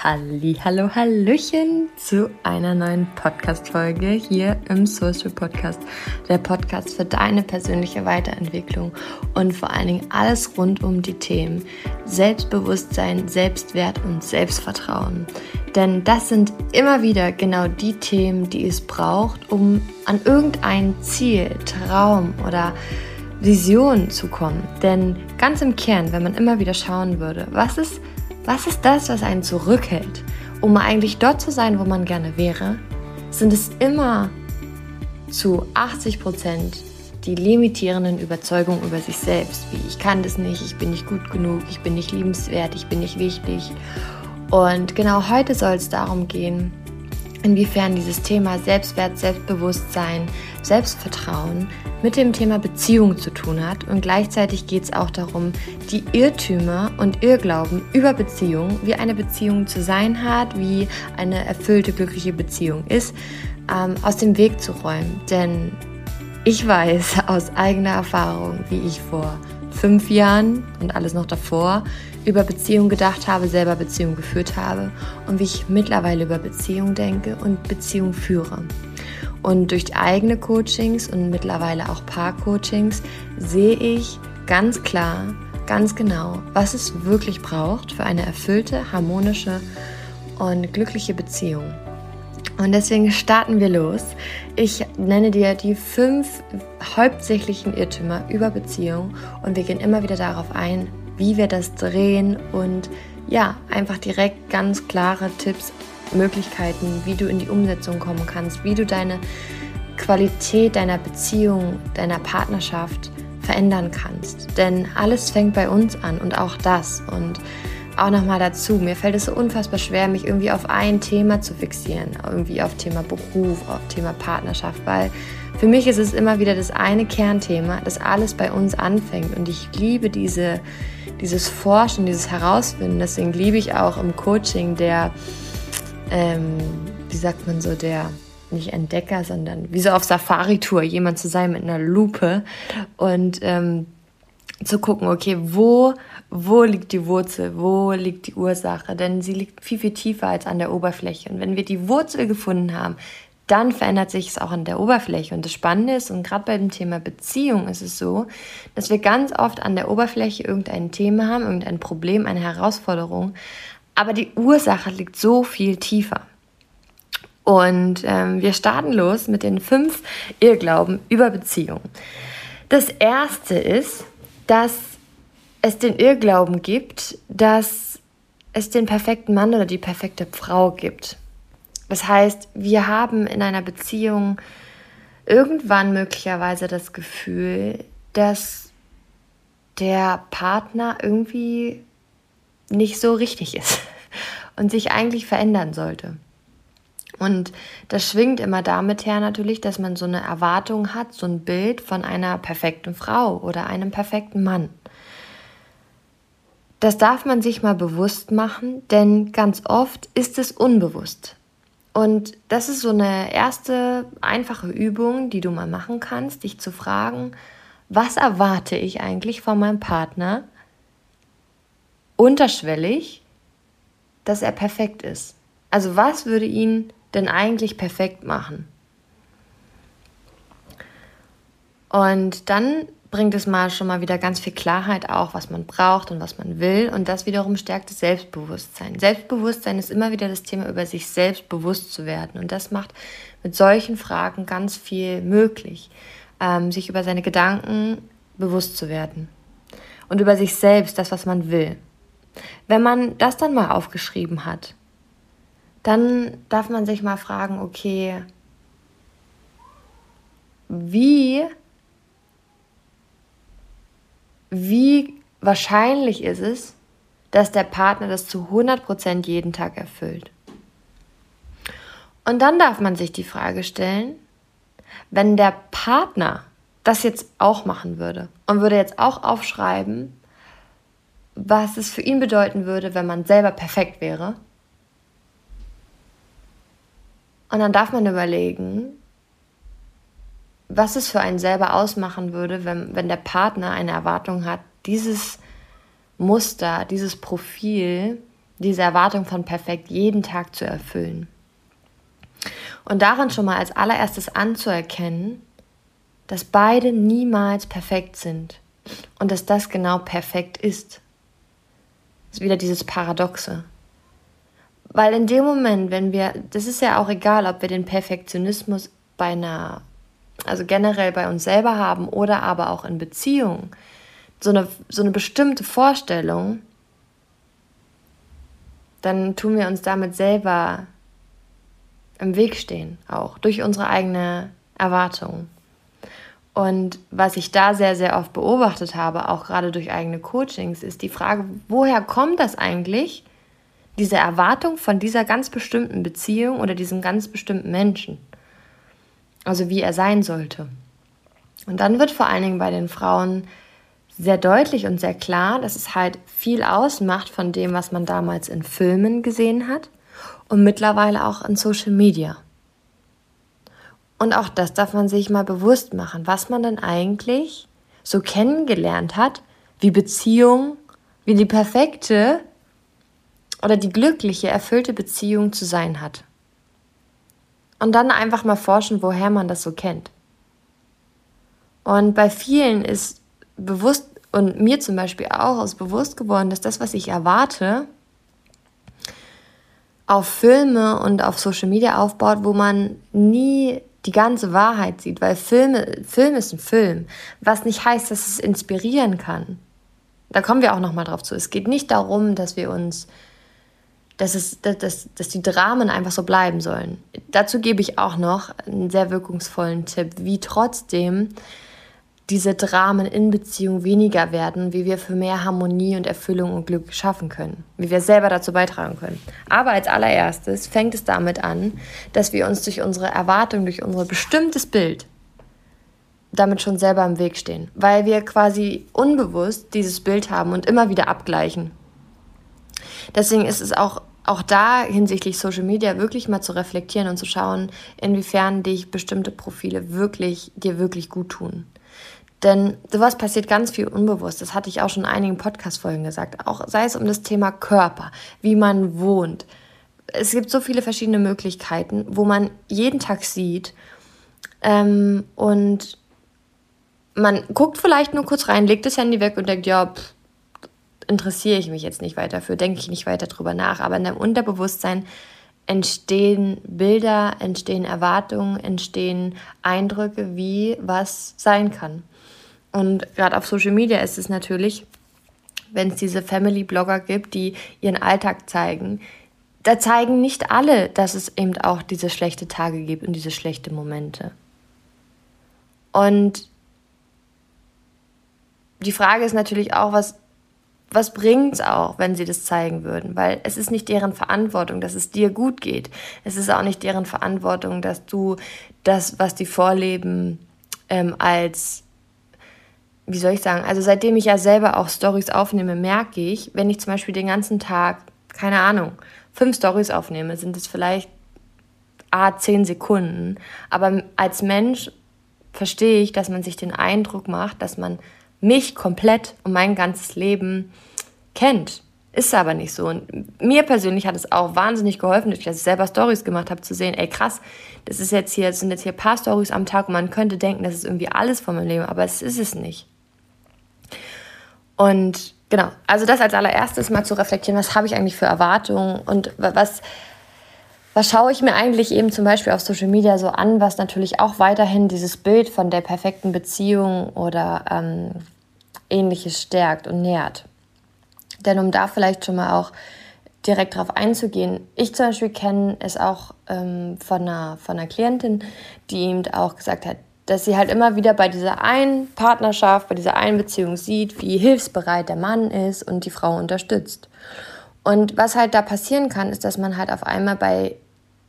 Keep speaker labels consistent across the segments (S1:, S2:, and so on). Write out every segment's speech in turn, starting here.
S1: Halli, hallo, hallöchen zu einer neuen Podcast-Folge hier im Social Podcast. Der Podcast für deine persönliche Weiterentwicklung und vor allen Dingen alles rund um die Themen Selbstbewusstsein, Selbstwert und Selbstvertrauen. Denn das sind immer wieder genau die Themen, die es braucht, um an irgendein Ziel, Traum oder Vision zu kommen. Denn ganz im Kern, wenn man immer wieder schauen würde, was ist was ist das, was einen zurückhält, um eigentlich dort zu sein, wo man gerne wäre? Sind es immer zu 80 Prozent die limitierenden Überzeugungen über sich selbst, wie ich kann das nicht, ich bin nicht gut genug, ich bin nicht liebenswert, ich bin nicht wichtig. Und genau heute soll es darum gehen, inwiefern dieses Thema Selbstwert, Selbstbewusstsein, Selbstvertrauen mit dem Thema Beziehung zu tun hat. Und gleichzeitig geht es auch darum, die Irrtümer und Irrglauben über Beziehung, wie eine Beziehung zu sein hat, wie eine erfüllte, glückliche Beziehung ist, ähm, aus dem Weg zu räumen. Denn ich weiß aus eigener Erfahrung, wie ich vor fünf Jahren und alles noch davor über Beziehung gedacht habe, selber Beziehung geführt habe und wie ich mittlerweile über Beziehung denke und Beziehung führe. Und durch eigene Coachings und mittlerweile auch Paar-Coachings sehe ich ganz klar, ganz genau, was es wirklich braucht für eine erfüllte, harmonische und glückliche Beziehung. Und deswegen starten wir los. Ich nenne dir die fünf hauptsächlichen Irrtümer über Beziehung und wir gehen immer wieder darauf ein, wie wir das drehen und ja, einfach direkt ganz klare Tipps, Möglichkeiten, wie du in die Umsetzung kommen kannst, wie du deine Qualität deiner Beziehung, deiner Partnerschaft verändern kannst. Denn alles fängt bei uns an und auch das. Und auch nochmal dazu, mir fällt es so unfassbar schwer, mich irgendwie auf ein Thema zu fixieren, irgendwie auf Thema Beruf, auf Thema Partnerschaft, weil für mich ist es immer wieder das eine Kernthema, das alles bei uns anfängt. Und ich liebe diese, dieses Forschen, dieses Herausfinden. Deswegen liebe ich auch im Coaching der, ähm, wie sagt man so, der nicht Entdecker, sondern wie so auf Safari-Tour, jemand zu sein mit einer Lupe und ähm, zu gucken, okay, wo, wo liegt die Wurzel, wo liegt die Ursache, denn sie liegt viel, viel tiefer als an der Oberfläche. Und wenn wir die Wurzel gefunden haben, dann verändert sich es auch an der Oberfläche. Und das Spannende ist, und gerade bei dem Thema Beziehung ist es so, dass wir ganz oft an der Oberfläche irgendein Thema haben, irgendein Problem, eine Herausforderung, aber die Ursache liegt so viel tiefer. Und ähm, wir starten los mit den fünf Irrglauben über Beziehung. Das erste ist, dass es den Irrglauben gibt, dass es den perfekten Mann oder die perfekte Frau gibt. Das heißt, wir haben in einer Beziehung irgendwann möglicherweise das Gefühl, dass der Partner irgendwie nicht so richtig ist und sich eigentlich verändern sollte. Und das schwingt immer damit her natürlich, dass man so eine Erwartung hat, so ein Bild von einer perfekten Frau oder einem perfekten Mann. Das darf man sich mal bewusst machen, denn ganz oft ist es unbewusst. Und das ist so eine erste einfache Übung, die du mal machen kannst, dich zu fragen, was erwarte ich eigentlich von meinem Partner unterschwellig, dass er perfekt ist? Also was würde ihn denn eigentlich perfekt machen? Und dann bringt es mal schon mal wieder ganz viel Klarheit auch, was man braucht und was man will. Und das wiederum stärkt das Selbstbewusstsein. Selbstbewusstsein ist immer wieder das Thema, über sich selbst bewusst zu werden. Und das macht mit solchen Fragen ganz viel möglich, ähm, sich über seine Gedanken bewusst zu werden. Und über sich selbst, das, was man will. Wenn man das dann mal aufgeschrieben hat, dann darf man sich mal fragen, okay, wie wie wahrscheinlich ist es, dass der Partner das zu 100% jeden Tag erfüllt. Und dann darf man sich die Frage stellen, wenn der Partner das jetzt auch machen würde und würde jetzt auch aufschreiben, was es für ihn bedeuten würde, wenn man selber perfekt wäre. Und dann darf man überlegen, was es für einen selber ausmachen würde, wenn, wenn der Partner eine Erwartung hat, dieses Muster, dieses Profil diese Erwartung von perfekt jeden Tag zu erfüllen. Und darin schon mal als allererstes anzuerkennen, dass beide niemals perfekt sind und dass das genau perfekt ist. Ist wieder dieses Paradoxe. Weil in dem Moment, wenn wir, das ist ja auch egal, ob wir den Perfektionismus bei einer, also generell bei uns selber haben oder aber auch in Beziehungen, so eine, so eine bestimmte Vorstellung, dann tun wir uns damit selber im Weg stehen, auch durch unsere eigene Erwartung. Und was ich da sehr, sehr oft beobachtet habe, auch gerade durch eigene Coachings, ist die Frage, woher kommt das eigentlich, diese Erwartung von dieser ganz bestimmten Beziehung oder diesem ganz bestimmten Menschen? Also wie er sein sollte. Und dann wird vor allen Dingen bei den Frauen sehr deutlich und sehr klar, dass es halt viel ausmacht von dem, was man damals in Filmen gesehen hat und mittlerweile auch in Social Media. Und auch das darf man sich mal bewusst machen, was man denn eigentlich so kennengelernt hat, wie Beziehung, wie die perfekte oder die glückliche, erfüllte Beziehung zu sein hat. Und dann einfach mal forschen, woher man das so kennt. Und bei vielen ist bewusst, und mir zum Beispiel auch, ist bewusst geworden, dass das, was ich erwarte, auf Filme und auf Social Media aufbaut, wo man nie die ganze Wahrheit sieht, weil Filme, Film ist ein Film, was nicht heißt, dass es inspirieren kann. Da kommen wir auch noch mal drauf zu. Es geht nicht darum, dass wir uns, dass, es, dass, dass die Dramen einfach so bleiben sollen. Dazu gebe ich auch noch einen sehr wirkungsvollen Tipp, wie trotzdem diese Dramen in Beziehung weniger werden, wie wir für mehr Harmonie und Erfüllung und Glück schaffen können, wie wir selber dazu beitragen können. Aber als allererstes fängt es damit an, dass wir uns durch unsere Erwartung, durch unser bestimmtes Bild damit schon selber im Weg stehen, weil wir quasi unbewusst dieses Bild haben und immer wieder abgleichen. Deswegen ist es auch auch da hinsichtlich Social Media wirklich mal zu reflektieren und zu schauen, inwiefern dich bestimmte Profile wirklich dir wirklich gut tun. Denn sowas passiert ganz viel unbewusst. Das hatte ich auch schon in einigen Podcast-Folgen gesagt. Auch sei es um das Thema Körper, wie man wohnt. Es gibt so viele verschiedene Möglichkeiten, wo man jeden Tag sieht ähm, und man guckt vielleicht nur kurz rein, legt das Handy weg und denkt, ja, pff, interessiere ich mich jetzt nicht weiter für, denke ich nicht weiter drüber nach. Aber in deinem Unterbewusstsein entstehen Bilder, entstehen Erwartungen, entstehen Eindrücke, wie was sein kann. Und gerade auf Social Media ist es natürlich, wenn es diese Family-Blogger gibt, die ihren Alltag zeigen, da zeigen nicht alle, dass es eben auch diese schlechte Tage gibt und diese schlechten Momente. Und die Frage ist natürlich auch, was, was bringt es auch, wenn sie das zeigen würden? Weil es ist nicht deren Verantwortung, dass es dir gut geht. Es ist auch nicht deren Verantwortung, dass du das, was die vorleben, ähm, als wie soll ich sagen, also seitdem ich ja selber auch Stories aufnehme, merke ich, wenn ich zum Beispiel den ganzen Tag, keine Ahnung, fünf Stories aufnehme, sind es vielleicht a zehn Sekunden. Aber als Mensch verstehe ich, dass man sich den Eindruck macht, dass man mich komplett und mein ganzes Leben kennt. Ist aber nicht so. Und mir persönlich hat es auch wahnsinnig geholfen, dass ich selber Stories gemacht habe, zu sehen, ey krass, das ist jetzt hier, das sind jetzt hier ein paar Stories am Tag und man könnte denken, das ist irgendwie alles von meinem Leben, aber es ist es nicht. Und genau, also das als allererstes mal zu reflektieren, was habe ich eigentlich für Erwartungen und was, was schaue ich mir eigentlich eben zum Beispiel auf Social Media so an, was natürlich auch weiterhin dieses Bild von der perfekten Beziehung oder ähm, ähnliches stärkt und nährt. Denn um da vielleicht schon mal auch direkt drauf einzugehen, ich zum Beispiel kenne es auch ähm, von, einer, von einer Klientin, die eben auch gesagt hat, dass sie halt immer wieder bei dieser einen Partnerschaft, bei dieser einen Beziehung sieht, wie hilfsbereit der Mann ist und die Frau unterstützt. Und was halt da passieren kann, ist, dass man halt auf einmal bei,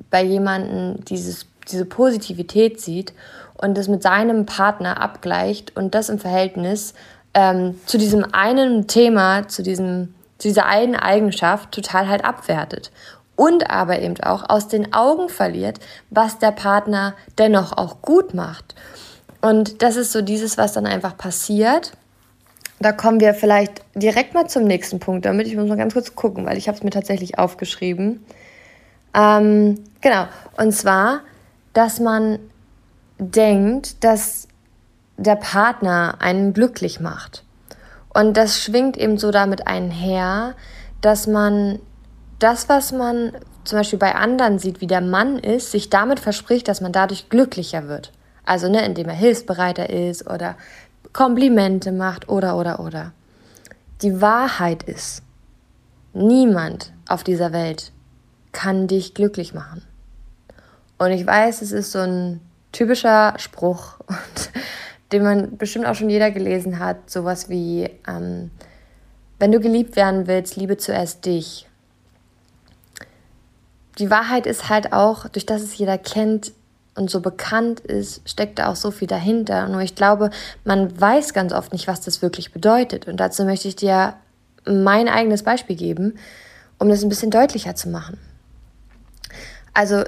S1: bei jemandem diese Positivität sieht und das mit seinem Partner abgleicht und das im Verhältnis ähm, zu diesem einen Thema, zu, diesem, zu dieser einen Eigenschaft total halt abwertet und aber eben auch aus den Augen verliert, was der Partner dennoch auch gut macht. Und das ist so dieses, was dann einfach passiert, da kommen wir vielleicht direkt mal zum nächsten Punkt, damit ich muss mal ganz kurz gucken, weil ich habe es mir tatsächlich aufgeschrieben. Ähm, genau, und zwar, dass man denkt, dass der Partner einen glücklich macht. Und das schwingt eben so damit einher, dass man das, was man zum Beispiel bei anderen sieht, wie der Mann ist, sich damit verspricht, dass man dadurch glücklicher wird. Also, ne, indem er hilfsbereiter ist oder Komplimente macht oder, oder, oder. Die Wahrheit ist, niemand auf dieser Welt kann dich glücklich machen. Und ich weiß, es ist so ein typischer Spruch, den man bestimmt auch schon jeder gelesen hat, sowas wie, ähm, wenn du geliebt werden willst, liebe zuerst dich. Die Wahrheit ist halt auch, durch das es jeder kennt, und so bekannt ist, steckt da auch so viel dahinter. Nur ich glaube, man weiß ganz oft nicht, was das wirklich bedeutet. Und dazu möchte ich dir mein eigenes Beispiel geben, um das ein bisschen deutlicher zu machen. Also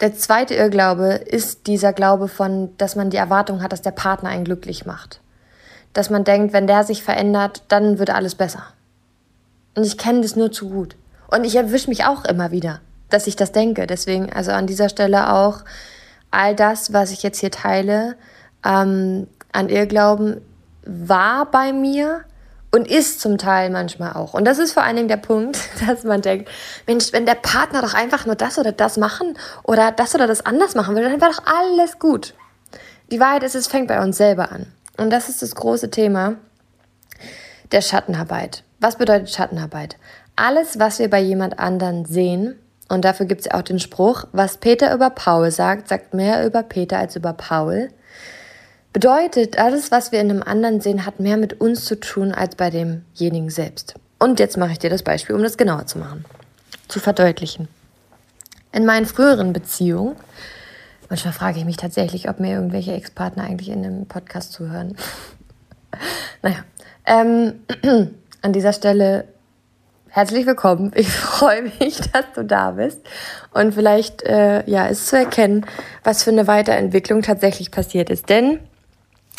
S1: der zweite Irrglaube ist dieser Glaube von, dass man die Erwartung hat, dass der Partner einen glücklich macht. Dass man denkt, wenn der sich verändert, dann wird alles besser. Und ich kenne das nur zu gut. Und ich erwische mich auch immer wieder, dass ich das denke. Deswegen, also an dieser Stelle auch, all das, was ich jetzt hier teile, ähm, an Irrglauben war bei mir und ist zum Teil manchmal auch. Und das ist vor allen Dingen der Punkt, dass man denkt, Mensch, wenn der Partner doch einfach nur das oder das machen oder das oder das anders machen würde, dann wäre doch alles gut. Die Wahrheit ist, es fängt bei uns selber an. Und das ist das große Thema der Schattenarbeit. Was bedeutet Schattenarbeit? Alles, was wir bei jemand anderen sehen, und dafür gibt es ja auch den Spruch, was Peter über Paul sagt, sagt mehr über Peter als über Paul. Bedeutet, alles, was wir in einem anderen sehen, hat mehr mit uns zu tun als bei demjenigen selbst. Und jetzt mache ich dir das Beispiel, um das genauer zu machen, zu verdeutlichen. In meinen früheren Beziehungen, manchmal frage ich mich tatsächlich, ob mir irgendwelche Ex-Partner eigentlich in dem Podcast zuhören. naja, ähm, an dieser Stelle Herzlich willkommen. Ich freue mich, dass du da bist und vielleicht äh, ja ist zu erkennen, was für eine Weiterentwicklung tatsächlich passiert ist. Denn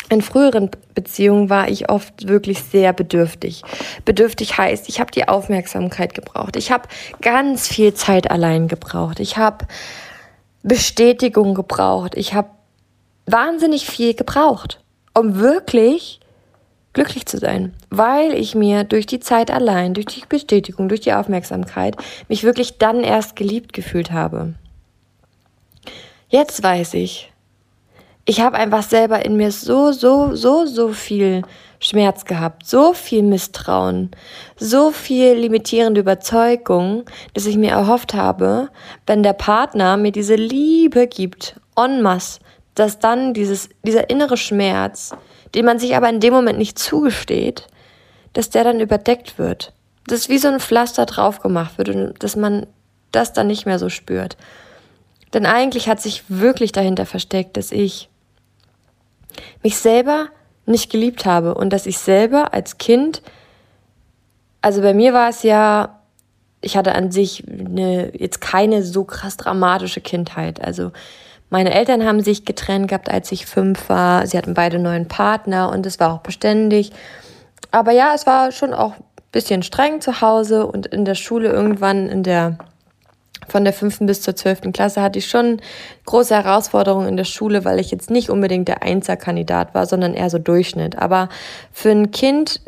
S1: in früheren Beziehungen war ich oft wirklich sehr bedürftig. Bedürftig heißt, ich habe die Aufmerksamkeit gebraucht. Ich habe ganz viel Zeit allein gebraucht. Ich habe Bestätigung gebraucht. Ich habe wahnsinnig viel gebraucht, um wirklich glücklich zu sein, weil ich mir durch die Zeit allein, durch die Bestätigung, durch die Aufmerksamkeit mich wirklich dann erst geliebt gefühlt habe. Jetzt weiß ich, ich habe einfach selber in mir so, so, so, so viel Schmerz gehabt, so viel Misstrauen, so viel limitierende Überzeugung, dass ich mir erhofft habe, wenn der Partner mir diese Liebe gibt, en masse, dass dann dieses, dieser innere Schmerz, den man sich aber in dem Moment nicht zugesteht, dass der dann überdeckt wird. Dass wie so ein Pflaster drauf gemacht wird und dass man das dann nicht mehr so spürt. Denn eigentlich hat sich wirklich dahinter versteckt, dass ich mich selber nicht geliebt habe und dass ich selber als Kind, also bei mir war es ja, ich hatte an sich eine, jetzt keine so krass dramatische Kindheit. Also meine Eltern haben sich getrennt gehabt, als ich fünf war. Sie hatten beide neuen Partner und es war auch beständig. Aber ja, es war schon auch ein bisschen streng zu Hause und in der Schule irgendwann in der von der fünften bis zur zwölften Klasse hatte ich schon große Herausforderungen in der Schule, weil ich jetzt nicht unbedingt der Einserkandidat war, sondern eher so Durchschnitt. Aber für ein Kind,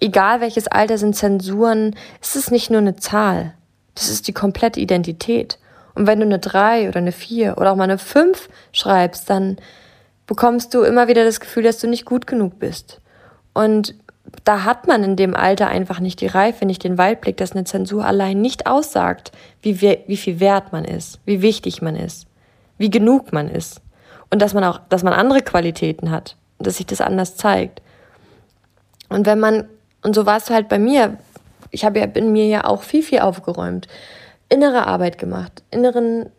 S1: egal welches Alter sind Zensuren, ist es nicht nur eine Zahl. Das ist die komplette Identität. Und wenn du eine drei oder eine vier oder auch mal eine fünf schreibst, dann bekommst du immer wieder das Gefühl, dass du nicht gut genug bist. Und da hat man in dem Alter einfach nicht die Reife, nicht den Weitblick, dass eine Zensur allein nicht aussagt, wie, wie viel wert man ist, wie wichtig man ist, wie genug man ist. Und dass man auch, dass man andere Qualitäten hat, dass sich das anders zeigt. Und wenn man, und so war es halt bei mir, ich habe ja in mir ja auch viel, viel aufgeräumt innere Arbeit gemacht, inneren,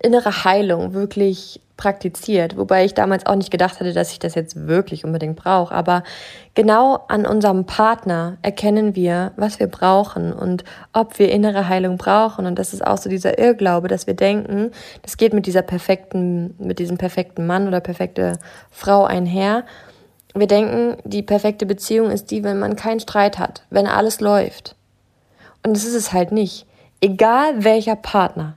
S1: innere Heilung wirklich praktiziert, wobei ich damals auch nicht gedacht hatte, dass ich das jetzt wirklich unbedingt brauche. Aber genau an unserem Partner erkennen wir, was wir brauchen und ob wir innere Heilung brauchen. Und das ist auch so dieser Irrglaube, dass wir denken, das geht mit dieser perfekten, mit diesem perfekten Mann oder perfekte Frau einher, wir denken, die perfekte Beziehung ist die, wenn man keinen Streit hat, wenn alles läuft. Und das ist es halt nicht. Egal welcher Partner,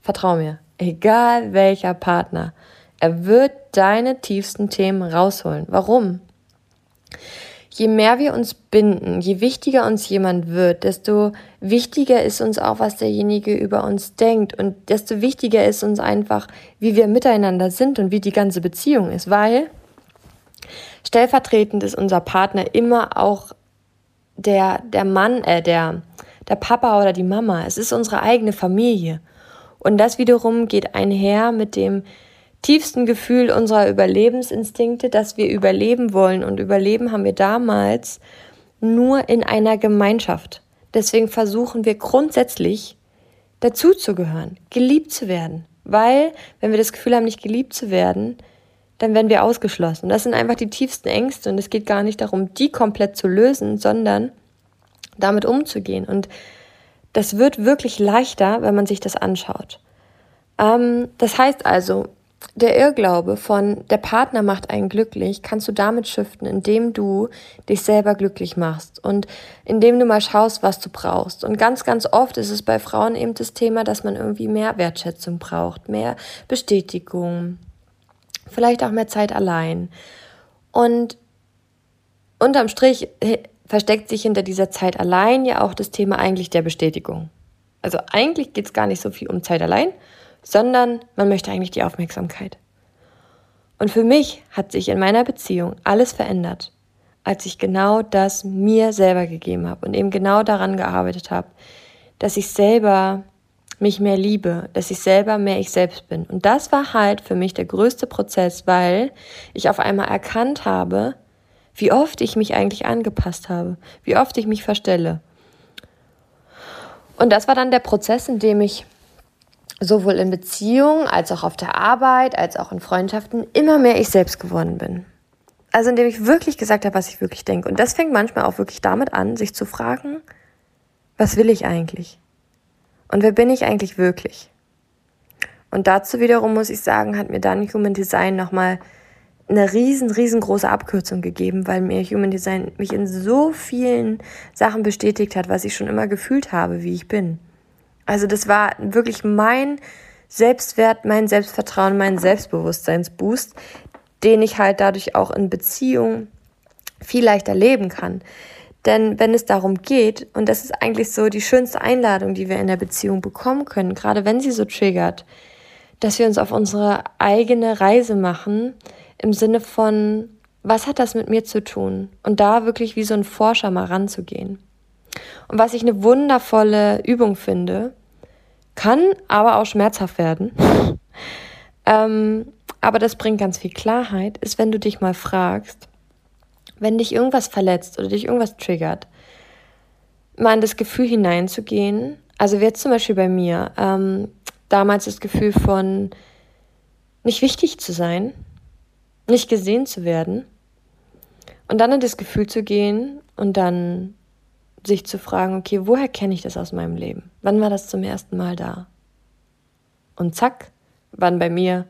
S1: vertrau mir, egal welcher Partner, er wird deine tiefsten Themen rausholen. Warum? Je mehr wir uns binden, je wichtiger uns jemand wird, desto wichtiger ist uns auch, was derjenige über uns denkt und desto wichtiger ist uns einfach, wie wir miteinander sind und wie die ganze Beziehung ist, weil stellvertretend ist unser Partner immer auch der, der Mann, äh, der, der Papa oder die Mama. Es ist unsere eigene Familie. Und das wiederum geht einher mit dem tiefsten Gefühl unserer Überlebensinstinkte, dass wir überleben wollen. Und überleben haben wir damals nur in einer Gemeinschaft. Deswegen versuchen wir grundsätzlich dazuzugehören, geliebt zu werden. Weil, wenn wir das Gefühl haben, nicht geliebt zu werden, dann werden wir ausgeschlossen. Das sind einfach die tiefsten Ängste und es geht gar nicht darum, die komplett zu lösen, sondern damit umzugehen. Und das wird wirklich leichter, wenn man sich das anschaut. Ähm, das heißt also, der Irrglaube von der Partner macht einen glücklich, kannst du damit shiften, indem du dich selber glücklich machst und indem du mal schaust, was du brauchst. Und ganz, ganz oft ist es bei Frauen eben das Thema, dass man irgendwie mehr Wertschätzung braucht, mehr Bestätigung, vielleicht auch mehr Zeit allein. Und unterm Strich versteckt sich hinter dieser Zeit allein ja auch das Thema eigentlich der Bestätigung. Also eigentlich geht es gar nicht so viel um Zeit allein, sondern man möchte eigentlich die Aufmerksamkeit. Und für mich hat sich in meiner Beziehung alles verändert, als ich genau das mir selber gegeben habe und eben genau daran gearbeitet habe, dass ich selber mich mehr liebe, dass ich selber mehr ich selbst bin. Und das war halt für mich der größte Prozess, weil ich auf einmal erkannt habe, wie oft ich mich eigentlich angepasst habe, wie oft ich mich verstelle. Und das war dann der Prozess, in dem ich sowohl in Beziehungen als auch auf der Arbeit, als auch in Freundschaften immer mehr ich selbst geworden bin. Also indem ich wirklich gesagt habe, was ich wirklich denke. Und das fängt manchmal auch wirklich damit an, sich zu fragen, was will ich eigentlich? Und wer bin ich eigentlich wirklich? Und dazu wiederum muss ich sagen, hat mir dann Human Design nochmal eine riesen, riesengroße Abkürzung gegeben, weil mir Human Design mich in so vielen Sachen bestätigt hat, was ich schon immer gefühlt habe, wie ich bin. Also das war wirklich mein Selbstwert, mein Selbstvertrauen, mein Selbstbewusstseinsboost, den ich halt dadurch auch in Beziehung viel leichter leben kann. Denn wenn es darum geht, und das ist eigentlich so die schönste Einladung, die wir in der Beziehung bekommen können, gerade wenn sie so triggert, dass wir uns auf unsere eigene Reise machen, im Sinne von, was hat das mit mir zu tun? Und da wirklich wie so ein Forscher mal ranzugehen. Und was ich eine wundervolle Übung finde, kann aber auch schmerzhaft werden. ähm, aber das bringt ganz viel Klarheit, ist, wenn du dich mal fragst, wenn dich irgendwas verletzt oder dich irgendwas triggert, mal in das Gefühl hineinzugehen. Also jetzt zum Beispiel bei mir, ähm, damals das Gefühl von nicht wichtig zu sein, nicht gesehen zu werden. Und dann in das Gefühl zu gehen und dann sich zu fragen, okay, woher kenne ich das aus meinem Leben? Wann war das zum ersten Mal da? Und zack, waren bei mir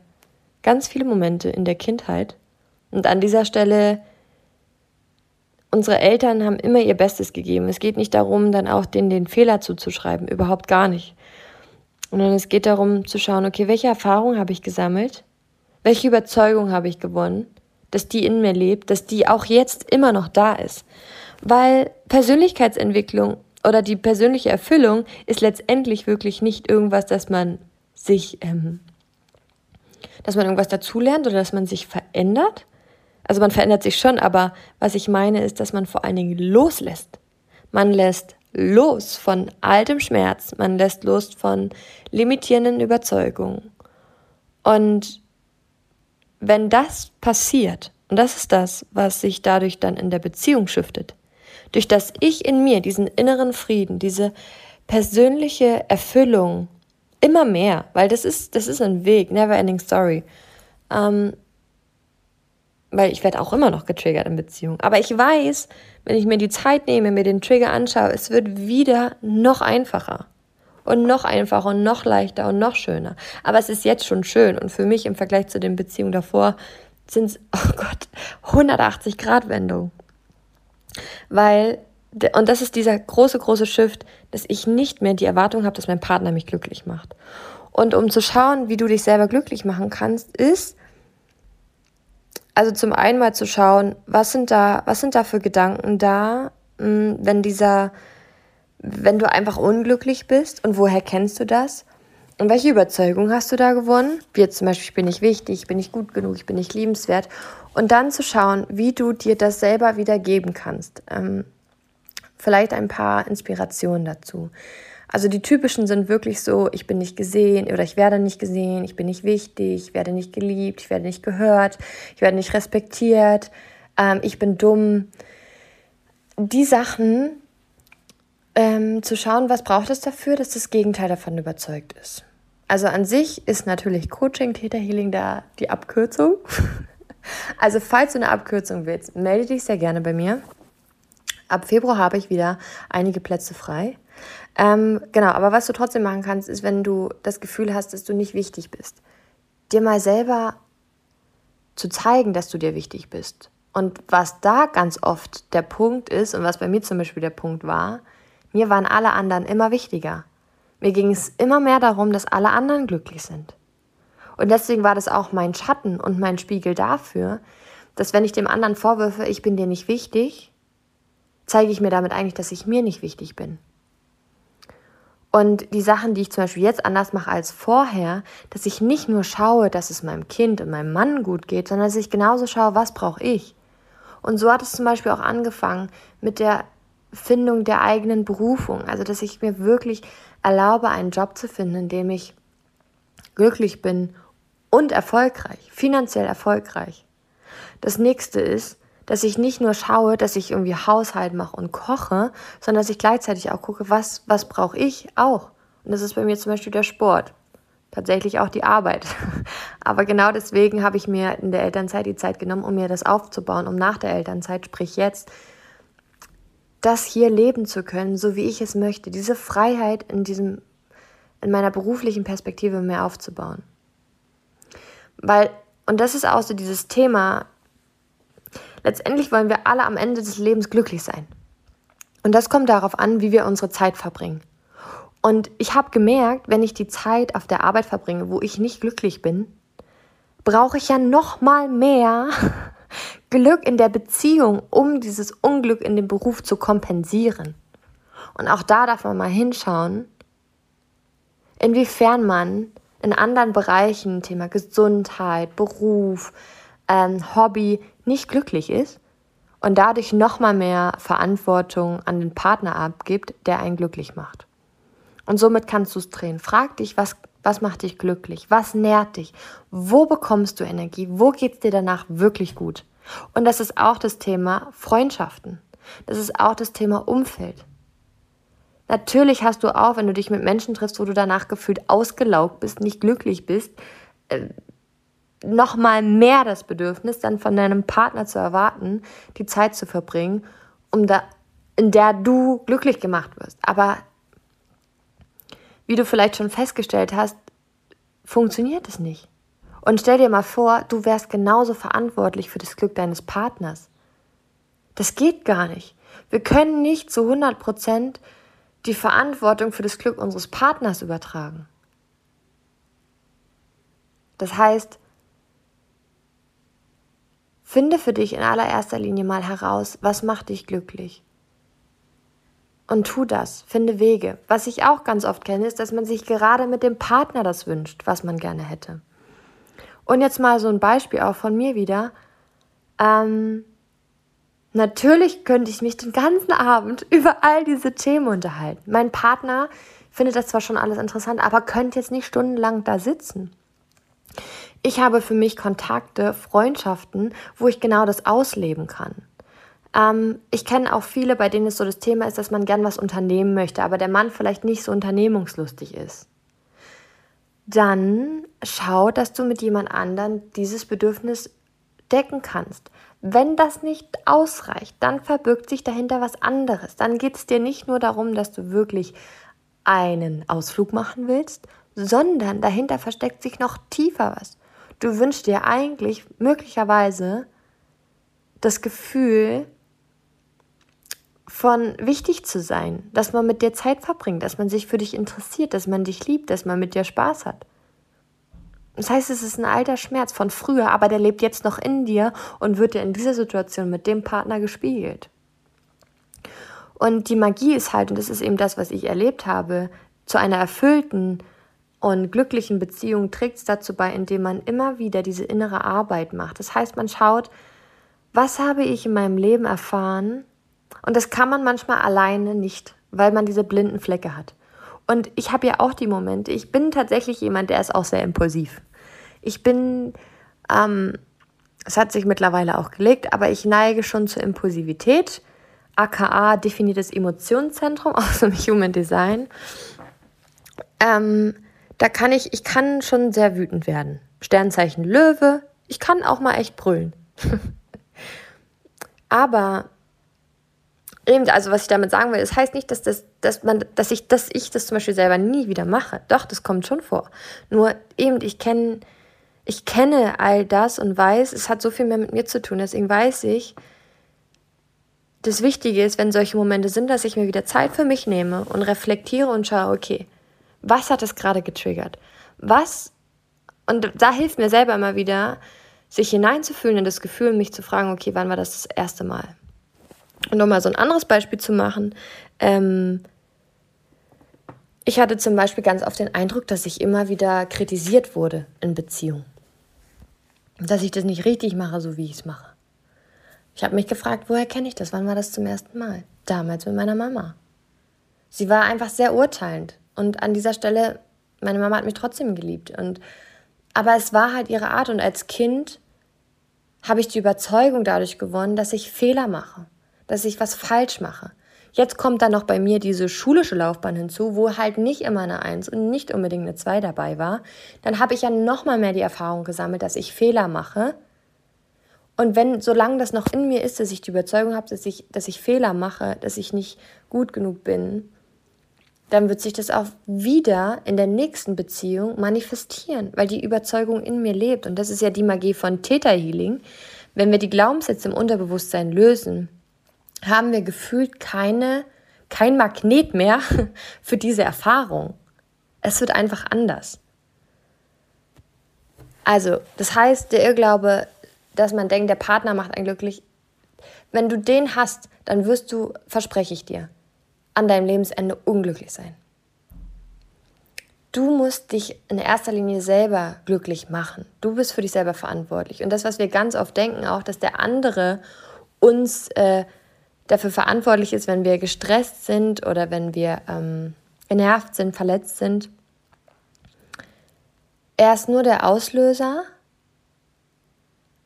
S1: ganz viele Momente in der Kindheit. Und an dieser Stelle, unsere Eltern haben immer ihr Bestes gegeben. Es geht nicht darum, dann auch denen den Fehler zuzuschreiben, überhaupt gar nicht. Sondern es geht darum zu schauen, okay, welche Erfahrungen habe ich gesammelt? Welche Überzeugung habe ich gewonnen? Dass die in mir lebt, dass die auch jetzt immer noch da ist. Weil Persönlichkeitsentwicklung oder die persönliche Erfüllung ist letztendlich wirklich nicht irgendwas, dass man sich, ähm, dass man irgendwas dazulernt oder dass man sich verändert. Also man verändert sich schon, aber was ich meine ist, dass man vor allen Dingen loslässt. Man lässt los von altem Schmerz, man lässt los von limitierenden Überzeugungen. Und wenn das passiert, und das ist das, was sich dadurch dann in der Beziehung shiftet, durch das ich in mir diesen inneren Frieden, diese persönliche Erfüllung immer mehr, weil das ist, das ist ein Weg, never ending story. Ähm, weil ich werde auch immer noch getriggert in Beziehungen. Aber ich weiß, wenn ich mir die Zeit nehme, mir den Trigger anschaue, es wird wieder noch einfacher. Und noch einfacher und noch leichter und noch schöner. Aber es ist jetzt schon schön. Und für mich im Vergleich zu den Beziehungen davor sind es, oh Gott, 180 Grad Wendung. Weil, und das ist dieser große, große Shift, dass ich nicht mehr die Erwartung habe, dass mein Partner mich glücklich macht. Und um zu schauen, wie du dich selber glücklich machen kannst, ist, also zum einen mal zu schauen, was sind da, was sind da für Gedanken da, hm, wenn dieser, wenn du einfach unglücklich bist und woher kennst du das? Und welche Überzeugung hast du da gewonnen? Wie jetzt zum Beispiel, ich bin nicht wichtig, ich bin nicht gut genug, ich bin nicht liebenswert. Und dann zu schauen, wie du dir das selber wieder geben kannst. Ähm, vielleicht ein paar Inspirationen dazu. Also die typischen sind wirklich so, ich bin nicht gesehen oder ich werde nicht gesehen, ich bin nicht wichtig, ich werde nicht geliebt, ich werde nicht gehört, ich werde nicht respektiert, ähm, ich bin dumm. Die Sachen, ähm, zu schauen, was braucht es dafür, dass das Gegenteil davon überzeugt ist. Also an sich ist natürlich Coaching, Theta Healing da die Abkürzung. also falls du eine Abkürzung willst, melde dich sehr gerne bei mir. Ab Februar habe ich wieder einige Plätze frei. Ähm, genau, aber was du trotzdem machen kannst, ist, wenn du das Gefühl hast, dass du nicht wichtig bist, dir mal selber zu zeigen, dass du dir wichtig bist. Und was da ganz oft der Punkt ist und was bei mir zum Beispiel der Punkt war, mir waren alle anderen immer wichtiger. Mir ging es immer mehr darum, dass alle anderen glücklich sind. Und deswegen war das auch mein Schatten und mein Spiegel dafür, dass wenn ich dem anderen vorwürfe, ich bin dir nicht wichtig, zeige ich mir damit eigentlich, dass ich mir nicht wichtig bin. Und die Sachen, die ich zum Beispiel jetzt anders mache als vorher, dass ich nicht nur schaue, dass es meinem Kind und meinem Mann gut geht, sondern dass ich genauso schaue, was brauche ich. Und so hat es zum Beispiel auch angefangen mit der Findung der eigenen Berufung. Also, dass ich mir wirklich erlaube, einen Job zu finden, in dem ich glücklich bin und erfolgreich, finanziell erfolgreich. Das nächste ist, dass ich nicht nur schaue, dass ich irgendwie Haushalt mache und koche, sondern dass ich gleichzeitig auch gucke, was, was brauche ich auch. Und das ist bei mir zum Beispiel der Sport. Tatsächlich auch die Arbeit. Aber genau deswegen habe ich mir in der Elternzeit die Zeit genommen, um mir das aufzubauen, um nach der Elternzeit, sprich jetzt, das hier leben zu können, so wie ich es möchte, diese Freiheit in diesem, in meiner beruflichen Perspektive mehr aufzubauen. Weil, und das ist auch so dieses Thema, letztendlich wollen wir alle am Ende des Lebens glücklich sein. Und das kommt darauf an, wie wir unsere Zeit verbringen. Und ich habe gemerkt, wenn ich die Zeit auf der Arbeit verbringe, wo ich nicht glücklich bin, brauche ich ja noch mal mehr Glück in der Beziehung, um dieses Unglück in dem Beruf zu kompensieren. Und auch da darf man mal hinschauen, inwiefern man in anderen Bereichen, Thema Gesundheit, Beruf, ähm, Hobby, nicht glücklich ist und dadurch nochmal mehr Verantwortung an den Partner abgibt, der einen glücklich macht. Und somit kannst du es drehen. Frag dich, was, was macht dich glücklich? Was nährt dich? Wo bekommst du Energie? Wo geht es dir danach wirklich gut? Und das ist auch das Thema Freundschaften. Das ist auch das Thema Umfeld. Natürlich hast du auch, wenn du dich mit Menschen triffst, wo du danach gefühlt ausgelaugt bist, nicht glücklich bist, äh, noch mal mehr das Bedürfnis, dann von deinem Partner zu erwarten, die Zeit zu verbringen, um da, in der du glücklich gemacht wirst. Aber wie du vielleicht schon festgestellt hast, funktioniert es nicht. Und stell dir mal vor, du wärst genauso verantwortlich für das Glück deines Partners. Das geht gar nicht. Wir können nicht zu 100 Prozent die Verantwortung für das Glück unseres Partners übertragen. Das heißt, finde für dich in allererster Linie mal heraus, was macht dich glücklich. Und tu das, finde Wege. Was ich auch ganz oft kenne, ist, dass man sich gerade mit dem Partner das wünscht, was man gerne hätte. Und jetzt mal so ein Beispiel auch von mir wieder. Ähm, natürlich könnte ich mich den ganzen Abend über all diese Themen unterhalten. Mein Partner findet das zwar schon alles interessant, aber könnte jetzt nicht stundenlang da sitzen. Ich habe für mich Kontakte, Freundschaften, wo ich genau das ausleben kann. Ähm, ich kenne auch viele, bei denen es so das Thema ist, dass man gern was unternehmen möchte, aber der Mann vielleicht nicht so unternehmungslustig ist dann schau, dass du mit jemand anderen dieses Bedürfnis decken kannst. Wenn das nicht ausreicht, dann verbirgt sich dahinter was anderes. Dann geht es dir nicht nur darum, dass du wirklich einen Ausflug machen willst, sondern dahinter versteckt sich noch tiefer was. Du wünschst dir eigentlich möglicherweise das Gefühl von wichtig zu sein, dass man mit dir Zeit verbringt, dass man sich für dich interessiert, dass man dich liebt, dass man mit dir Spaß hat. Das heißt, es ist ein alter Schmerz von früher, aber der lebt jetzt noch in dir und wird dir in dieser Situation mit dem Partner gespiegelt. Und die Magie ist halt, und das ist eben das, was ich erlebt habe, zu einer erfüllten und glücklichen Beziehung trägt es dazu bei, indem man immer wieder diese innere Arbeit macht. Das heißt, man schaut, was habe ich in meinem Leben erfahren? Und das kann man manchmal alleine nicht, weil man diese blinden Flecke hat. Und ich habe ja auch die Momente, ich bin tatsächlich jemand, der ist auch sehr impulsiv. Ich bin, ähm, es hat sich mittlerweile auch gelegt, aber ich neige schon zur Impulsivität, aka definiertes Emotionszentrum aus dem Human Design. Ähm, da kann ich, ich kann schon sehr wütend werden. Sternzeichen Löwe, ich kann auch mal echt brüllen. aber Eben, also was ich damit sagen will, das heißt nicht, dass, das, dass, man, dass, ich, dass ich das zum Beispiel selber nie wieder mache. Doch, das kommt schon vor. Nur eben, ich kenne ich kenne all das und weiß, es hat so viel mehr mit mir zu tun. Deswegen weiß ich, das Wichtige ist, wenn solche Momente sind, dass ich mir wieder Zeit für mich nehme und reflektiere und schaue, okay, was hat das gerade getriggert? Was, und da hilft mir selber immer wieder, sich hineinzufühlen in das Gefühl, mich zu fragen, okay, wann war das das erste Mal? Und um mal so ein anderes Beispiel zu machen, ähm, ich hatte zum Beispiel ganz oft den Eindruck, dass ich immer wieder kritisiert wurde in Beziehungen. Dass ich das nicht richtig mache, so wie ich es mache. Ich habe mich gefragt, woher kenne ich das? Wann war das zum ersten Mal? Damals mit meiner Mama. Sie war einfach sehr urteilend. Und an dieser Stelle, meine Mama hat mich trotzdem geliebt. Und, aber es war halt ihre Art. Und als Kind habe ich die Überzeugung dadurch gewonnen, dass ich Fehler mache dass ich was falsch mache. Jetzt kommt dann noch bei mir diese schulische Laufbahn hinzu, wo halt nicht immer eine Eins und nicht unbedingt eine Zwei dabei war. Dann habe ich ja noch mal mehr die Erfahrung gesammelt, dass ich Fehler mache. Und wenn, solange das noch in mir ist, dass ich die Überzeugung habe, dass ich, dass ich Fehler mache, dass ich nicht gut genug bin, dann wird sich das auch wieder in der nächsten Beziehung manifestieren, weil die Überzeugung in mir lebt. Und das ist ja die Magie von Theta Healing. Wenn wir die Glaubenssätze im Unterbewusstsein lösen, haben wir gefühlt keine, kein Magnet mehr für diese Erfahrung. Es wird einfach anders. Also, das heißt, der Irrglaube, dass man denkt, der Partner macht einen glücklich, wenn du den hast, dann wirst du, verspreche ich dir, an deinem Lebensende unglücklich sein. Du musst dich in erster Linie selber glücklich machen. Du bist für dich selber verantwortlich. Und das, was wir ganz oft denken, auch, dass der andere uns äh, dafür verantwortlich ist, wenn wir gestresst sind oder wenn wir ähm, genervt sind, verletzt sind. Er ist nur der Auslöser,